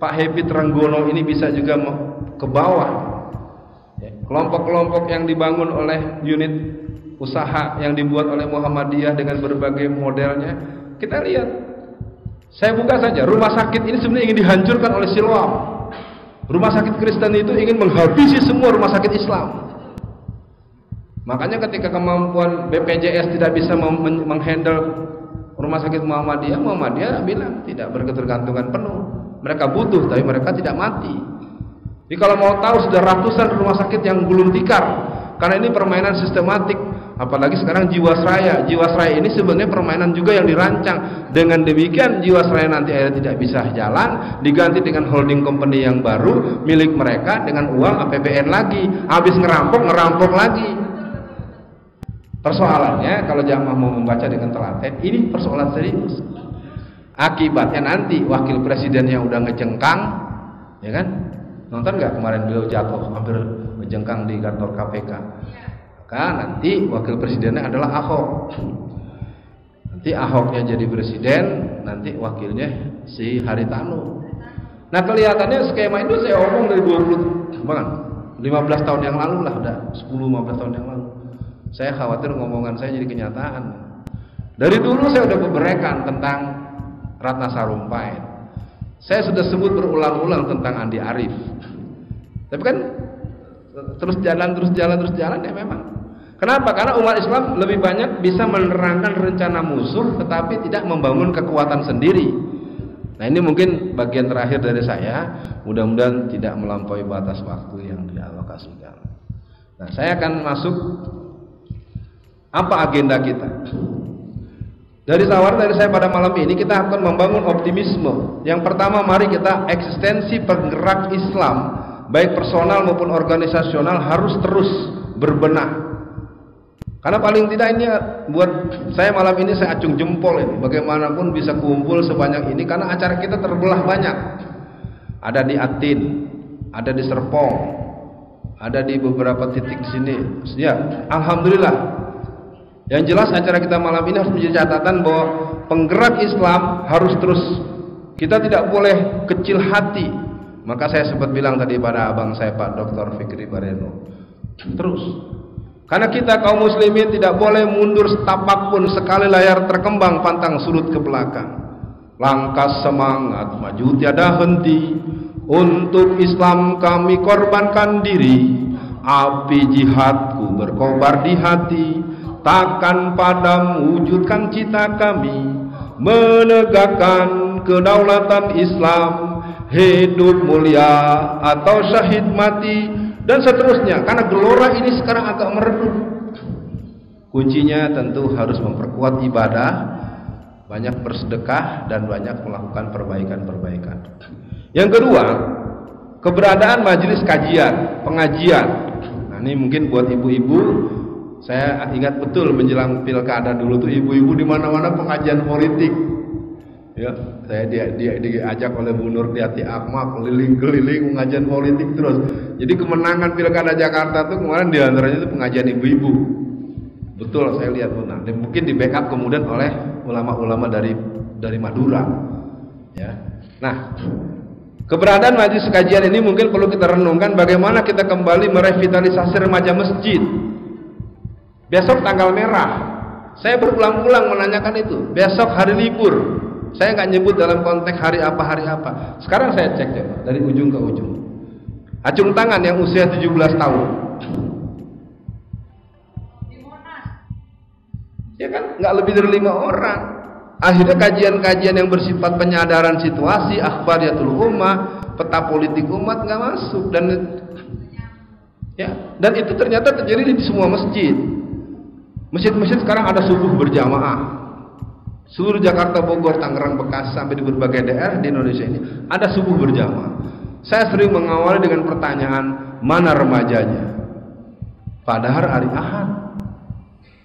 Pak Happy Trenggono ini bisa juga ke bawah ya, kelompok-kelompok yang dibangun oleh unit usaha yang dibuat oleh Muhammadiyah dengan berbagai modelnya kita lihat. Saya buka saja, rumah sakit ini sebenarnya ingin dihancurkan oleh Siloam. Rumah sakit Kristen itu ingin menghabisi semua rumah sakit Islam. Makanya ketika kemampuan BPJS tidak bisa menghandle rumah sakit Muhammadiyah, Muhammadiyah bilang tidak berketergantungan penuh. Mereka butuh, tapi mereka tidak mati. Jadi kalau mau tahu sudah ratusan rumah sakit yang gulung tikar, karena ini permainan sistematik apalagi sekarang Jiwasraya Jiwasraya ini sebenarnya permainan juga yang dirancang dengan demikian Jiwasraya nanti akhirnya tidak bisa jalan diganti dengan holding company yang baru milik mereka dengan uang APBN lagi habis ngerampok ngerampok lagi persoalannya kalau jamaah mau membaca dengan telaten ini persoalan serius. Akibatnya nanti wakil presiden yang udah ngejengkang ya kan? Nonton nggak kemarin beliau jatuh hampir ngejengkang di kantor KPK maka nanti wakil presidennya adalah Ahok. Nanti Ahoknya jadi presiden nanti wakilnya si Haritanu. Nah kelihatannya skema itu saya omong dari 20 bahkan 15 tahun yang lalu lah udah 10-15 tahun yang lalu saya khawatir ngomongan saya jadi kenyataan dari dulu saya udah beberekan tentang Ratna Sarumpait saya sudah sebut berulang-ulang tentang Andi Arief tapi kan terus jalan terus jalan terus jalan ya memang Kenapa? Karena umat Islam lebih banyak bisa menerangkan rencana musuh tetapi tidak membangun kekuatan sendiri. Nah ini mungkin bagian terakhir dari saya. Mudah-mudahan tidak melampaui batas waktu yang dialokasikan. Nah saya akan masuk apa agenda kita. Dari tawaran dari saya pada malam ini kita akan membangun optimisme. Yang pertama mari kita eksistensi penggerak Islam baik personal maupun organisasional harus terus berbenah karena paling tidak ini buat saya malam ini saya acung jempol ini. Bagaimanapun bisa kumpul sebanyak ini karena acara kita terbelah banyak. Ada di Atin, ada di Serpong, ada di beberapa titik sini. Ya, alhamdulillah. Yang jelas acara kita malam ini harus menjadi catatan bahwa penggerak Islam harus terus kita tidak boleh kecil hati. Maka saya sempat bilang tadi pada abang saya Pak Dr. Fikri Bareno. Terus karena kita kaum muslimin tidak boleh mundur setapak pun sekali layar terkembang pantang surut ke belakang. Langkah semangat maju tiada henti untuk Islam kami korbankan diri. Api jihadku berkobar di hati takkan padam wujudkan cita kami menegakkan kedaulatan Islam hidup mulia atau syahid mati dan seterusnya. Karena gelora ini sekarang agak meredup. Kuncinya tentu harus memperkuat ibadah banyak bersedekah dan banyak melakukan perbaikan-perbaikan. Yang kedua keberadaan majelis kajian pengajian. Nah ini mungkin buat ibu-ibu saya ingat betul menjelang pilkada dulu tuh ibu-ibu di mana-mana pengajian politik. Ya saya dia, dia diajak oleh Bu Nur Diati Akma keliling-keliling pengajian politik terus. Jadi kemenangan pilkada Jakarta tuh kemarin di antaranya itu pengajian ibu-ibu. Betul saya lihat nah mungkin di backup kemudian oleh ulama-ulama dari dari Madura. Ya. Nah, keberadaan majelis kajian ini mungkin perlu kita renungkan bagaimana kita kembali merevitalisasi remaja masjid. Besok tanggal merah. Saya berulang-ulang menanyakan itu. Besok hari libur. Saya nggak nyebut dalam konteks hari apa hari apa. Sekarang saya cek ya dari ujung ke ujung. Acung tangan yang usia 17 tahun. Ya kan nggak lebih dari lima orang. Akhirnya kajian-kajian yang bersifat penyadaran situasi, akhbariyatul ummah, peta politik umat nggak masuk dan ya dan itu ternyata terjadi di semua masjid. Masjid-masjid sekarang ada subuh berjamaah. Seluruh Jakarta, Bogor, Tangerang, Bekasi sampai di berbagai daerah di Indonesia ini ada subuh berjamaah. Saya sering mengawali dengan pertanyaan mana remajanya? Padahal hari Ahad.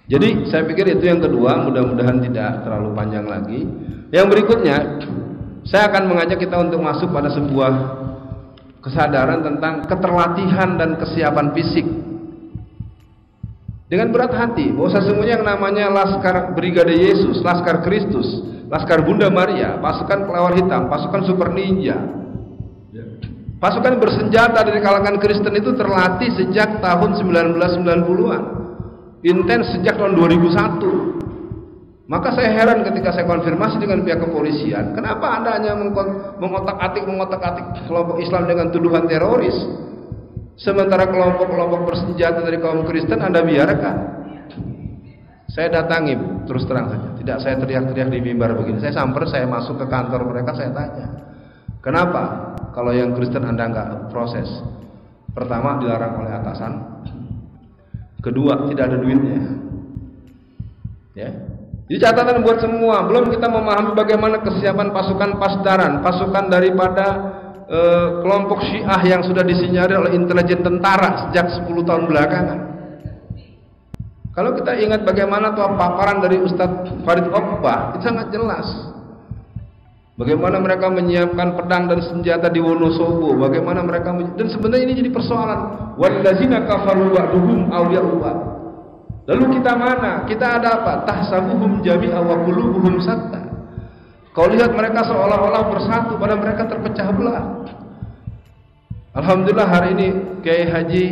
Jadi saya pikir itu yang kedua, mudah-mudahan tidak terlalu panjang lagi. Yang berikutnya, saya akan mengajak kita untuk masuk pada sebuah kesadaran tentang keterlatihan dan kesiapan fisik. Dengan berat hati bahwa sesungguhnya yang namanya Laskar Brigade Yesus, Laskar Kristus, Laskar Bunda Maria, pasukan pelawar hitam, pasukan super ninja, pasukan bersenjata dari kalangan Kristen itu terlatih sejak tahun 1990-an intens sejak tahun 2001 maka saya heran ketika saya konfirmasi dengan pihak kepolisian kenapa anda hanya mengotak-atik mengotak-atik kelompok Islam dengan tuduhan teroris sementara kelompok-kelompok bersenjata dari kaum Kristen anda biarkan saya datangi terus terang saja tidak saya teriak-teriak di mimbar begini saya samper saya masuk ke kantor mereka saya tanya kenapa kalau yang Kristen anda nggak proses pertama dilarang oleh atasan Kedua, tidak ada duitnya. Ya. Jadi catatan buat semua. Belum kita memahami bagaimana kesiapan pasukan pasdaran, pasukan daripada e, kelompok Syiah yang sudah disinyalir oleh intelijen tentara sejak 10 tahun belakangan. Kalau kita ingat bagaimana tuh paparan dari Ustadz Farid Okbah, itu sangat jelas. Bagaimana mereka menyiapkan pedang dan senjata di Wonosobo, bagaimana mereka dan sebenarnya ini jadi persoalan. Wallazina kafaru ba'duhum Lalu kita mana? Kita ada apa? Tahsabuhum jami'a wa qulubuhum satta. Kau lihat mereka seolah-olah bersatu pada mereka terpecah belah. Alhamdulillah hari ini Kiai Haji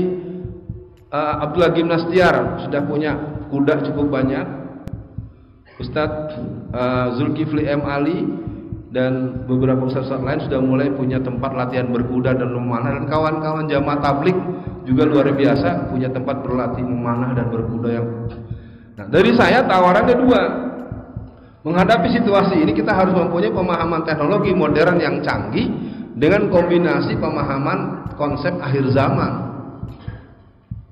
uh, Abdullah Gimnastiar sudah punya kuda cukup banyak. Ustadz uh, Zulkifli M Ali dan beberapa ustaz lain sudah mulai punya tempat latihan berkuda dan memanah dan kawan-kawan jamaah tablik juga luar biasa punya tempat berlatih memanah dan berkuda yang Nah, dari saya tawarannya dua. Menghadapi situasi ini kita harus mempunyai pemahaman teknologi modern yang canggih dengan kombinasi pemahaman konsep akhir zaman.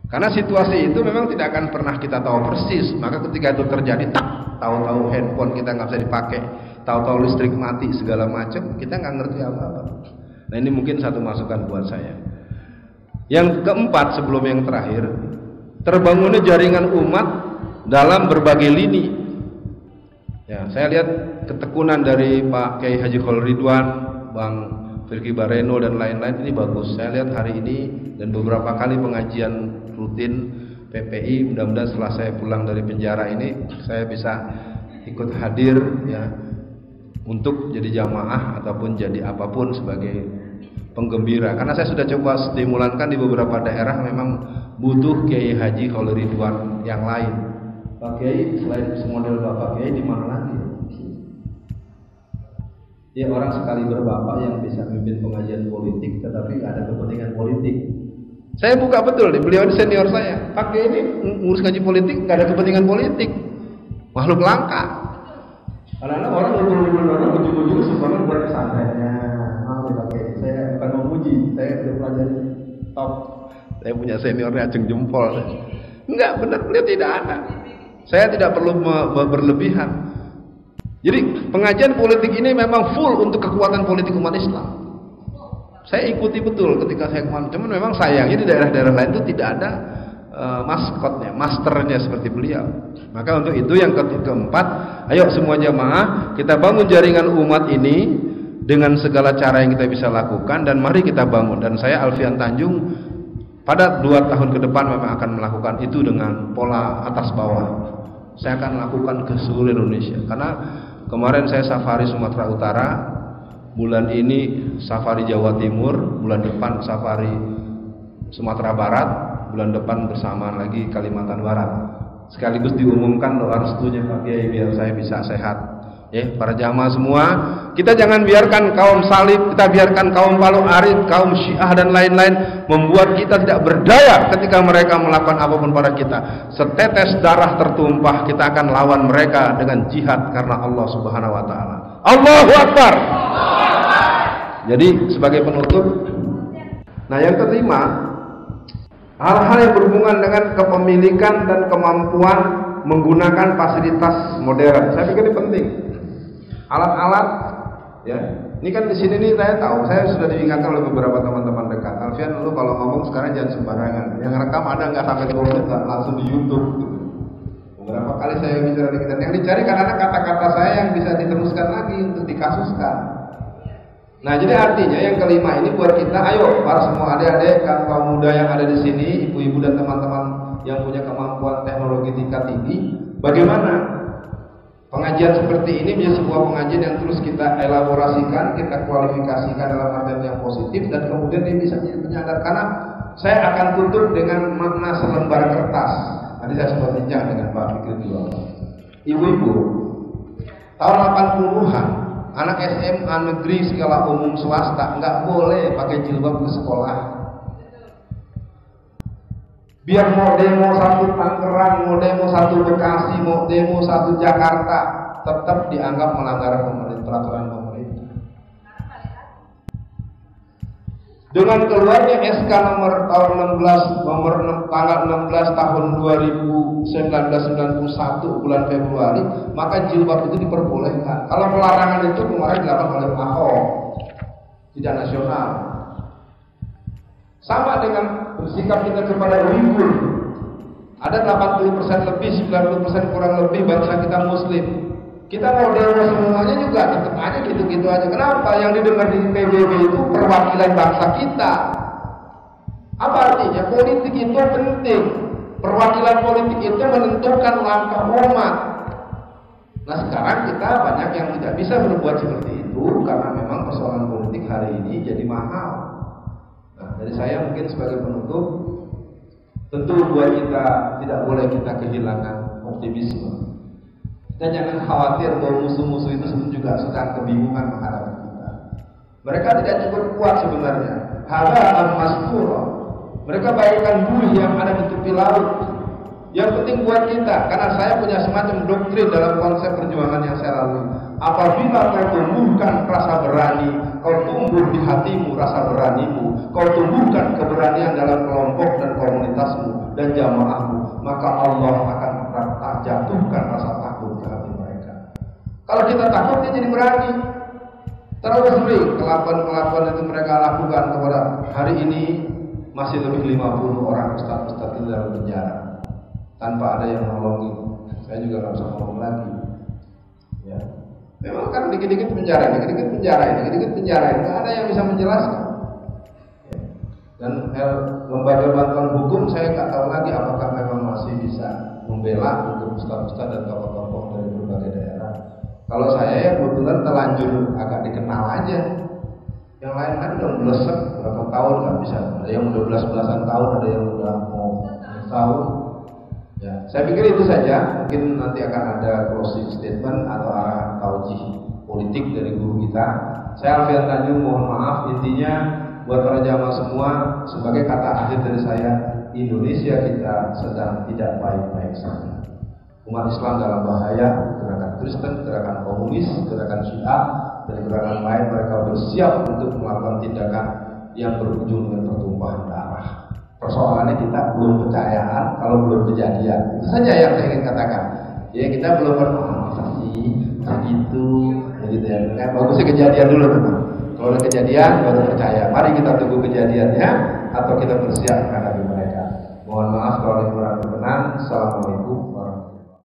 Karena situasi itu memang tidak akan pernah kita tahu persis. Maka ketika itu terjadi, tak tahu-tahu handphone kita nggak bisa dipakai tahu-tahu listrik mati segala macam kita nggak ngerti apa-apa nah ini mungkin satu masukan buat saya yang keempat sebelum yang terakhir terbangunnya jaringan umat dalam berbagai lini ya saya lihat ketekunan dari Pak Kiai Haji Khol Ridwan Bang Firki Bareno dan lain-lain ini bagus. Saya lihat hari ini dan beberapa kali pengajian rutin PPI mudah-mudahan setelah saya pulang dari penjara ini saya bisa ikut hadir ya untuk jadi jamaah ataupun jadi apa pun sebagai penggembira. Karena saya sudah coba stimulankan di beberapa daerah memang butuh kiai haji kalau Ridwan yang lain Pak Kiai selain model Bapak Kiai di mana lagi ya orang sekali berbapak yang bisa memimpin pengajian politik tetapi nggak ada kepentingan politik saya buka betul beliau ini senior saya Pak Kiai ini ngurus ngaji politik nggak ada kepentingan politik makhluk langka karena orang ulur-ulur orang ujung-ujungnya sumbangan buat pesantrennya. Maaf ya pakai saya bukan memuji, saya sudah pelajari top. Saya punya seniornya acung jempol. Enggak benar beliau tidak ada. Saya tidak perlu berlebihan. Jadi pengajian politik ini memang full untuk kekuatan politik umat Islam. Saya ikuti betul ketika saya kemarin. Cuman memang sayangnya di daerah-daerah lain itu tidak ada uh, maskotnya, masternya seperti beliau. Maka untuk itu yang keempat, ayo semua jamaah kita bangun jaringan umat ini dengan segala cara yang kita bisa lakukan dan mari kita bangun. Dan saya Alfian Tanjung pada dua tahun ke depan memang akan melakukan itu dengan pola atas bawah. Saya akan lakukan ke seluruh Indonesia karena kemarin saya safari Sumatera Utara bulan ini safari Jawa Timur, bulan depan safari Sumatera Barat, bulan depan bersamaan lagi Kalimantan Barat. Sekaligus diumumkan doa restunya Pak Kiai biar saya bisa sehat ya para jamaah semua kita jangan biarkan kaum salib kita biarkan kaum palu arit kaum syiah dan lain-lain membuat kita tidak berdaya ketika mereka melakukan apa pun pada kita. Setetes darah tertumpah kita akan lawan mereka dengan jihad karena Allah subhanahu wa ta'ala. Allahu Akbar! Jadi sebagai penutup nah yang kelima hal-hal yang berhubungan dengan kepemilikan dan kemampuan menggunakan fasilitas modern. Saya pikir ini penting alat-alat ya. Ini kan di sini nih saya tahu. Saya sudah diingatkan oleh beberapa teman-teman dekat. Alfian lu kalau ngomong sekarang jangan sembarangan. Yang rekam ada nggak sampai 10 menit langsung di YouTube. Beberapa kali saya bicara di kita. Yang dicari karena kata-kata saya yang bisa diteruskan lagi untuk dikasuskan. Nah, jadi artinya yang kelima ini buat kita, ayo para semua adik-adik, kaum muda yang ada di sini, ibu-ibu dan teman-teman yang punya kemampuan teknologi tingkat tinggi, bagaimana Pengajian seperti ini menjadi sebuah pengajian yang terus kita elaborasikan, kita kualifikasikan dalam artian yang positif dan kemudian ini bisa menjadi karena saya akan tutup dengan makna selembar kertas. Nanti saya sempat bincang dengan Pak Fikri juga. Ibu-ibu, tahun 80-an anak SMA negeri skala umum swasta nggak boleh pakai jilbab ke sekolah Biar mau demo satu Tangerang, mau demo satu Bekasi, mau demo satu Jakarta, tetap dianggap melanggar pemerintah peraturan pemerintah. Dengan keluarnya SK nomor tahun 16 nomor 6, tanggal 16 tahun 2019 bulan Februari, maka jilbab itu diperbolehkan. Kalau pelarangan itu kemarin dilakukan oleh Ahok, tidak nasional. Sama dengan bersikap kita kepada Uyghur. Ada 80% lebih, 90% kurang lebih bangsa kita muslim. Kita mau dewa semuanya juga tetap aja gitu-gitu aja. Kenapa? Yang didengar di PBB itu perwakilan bangsa kita. Apa artinya? Politik itu penting. Perwakilan politik itu menentukan langkah umat. Nah sekarang kita banyak yang tidak bisa berbuat seperti itu karena memang persoalan politik hari ini jadi mahal. Jadi saya mungkin sebagai penutup tentu buat kita tidak boleh kita kehilangan optimisme. Dan jangan khawatir bahwa musuh-musuh itu juga sedang kebingungan menghadapi kita. Mereka tidak cukup kuat sebenarnya. Hada al-mastura. Mereka bagaikan buih yang ada di tepi laut. Yang penting buat kita, karena saya punya semacam doktrin dalam konsep perjuangan yang saya lalui. Apabila kau tumbuhkan rasa berani, kau tumbuh di hatimu rasa beranimu, kau tumbuhkan keberanian dalam kelompok dan komunitasmu dan jamaahmu, maka Allah akan jatuhkan rasa takut ke hati mereka. Kalau kita takut, dia jadi berani. Terlalu sering kelakuan-kelakuan itu mereka lakukan kepada hari ini masih lebih 50 orang ustaz-ustaz di dalam penjara tanpa ada yang nolongin. Saya juga nggak bisa ngomong lagi. Memang kan dikit-dikit penjara, dikit-dikit penjara, dikit-dikit penjara, nggak ada yang bisa menjelaskan. Dan lembaga bantuan hukum saya nggak tahu lagi apakah memang masih bisa membela untuk ustaz-ustaz dan tokoh-tokoh dari berbagai daerah. Kalau saya ya kebetulan terlanjur agak dikenal aja. Yang lain kan udah melesek berapa tahun nggak bisa. Ada yang udah belas belasan tahun, ada yang udah mau tahun. Ya, saya pikir itu saja. Mungkin nanti akan ada closing statement atau arah taujih politik dari guru kita. Saya Alfian Tanjung mohon maaf intinya buat para jamaah semua sebagai kata akhir dari saya Indonesia kita sedang tidak baik-baik saja. Umat Islam dalam bahaya, gerakan Kristen, gerakan komunis, gerakan Syiah, dan gerakan lain mereka bersiap untuk melakukan tindakan yang berujung dengan pertumpahan darah persoalannya kita belum percayaan kalau belum kejadian itu saja yang saya ingin katakan ya kita belum bermanfaatasi begitu gitu ya kan bagusnya kejadian dulu memang kalau ada kejadian baru percaya. Mari kita tunggu kejadiannya atau kita bersiap menghadapi mereka. Mohon maaf kalau kurang berkenan. Assalamualaikum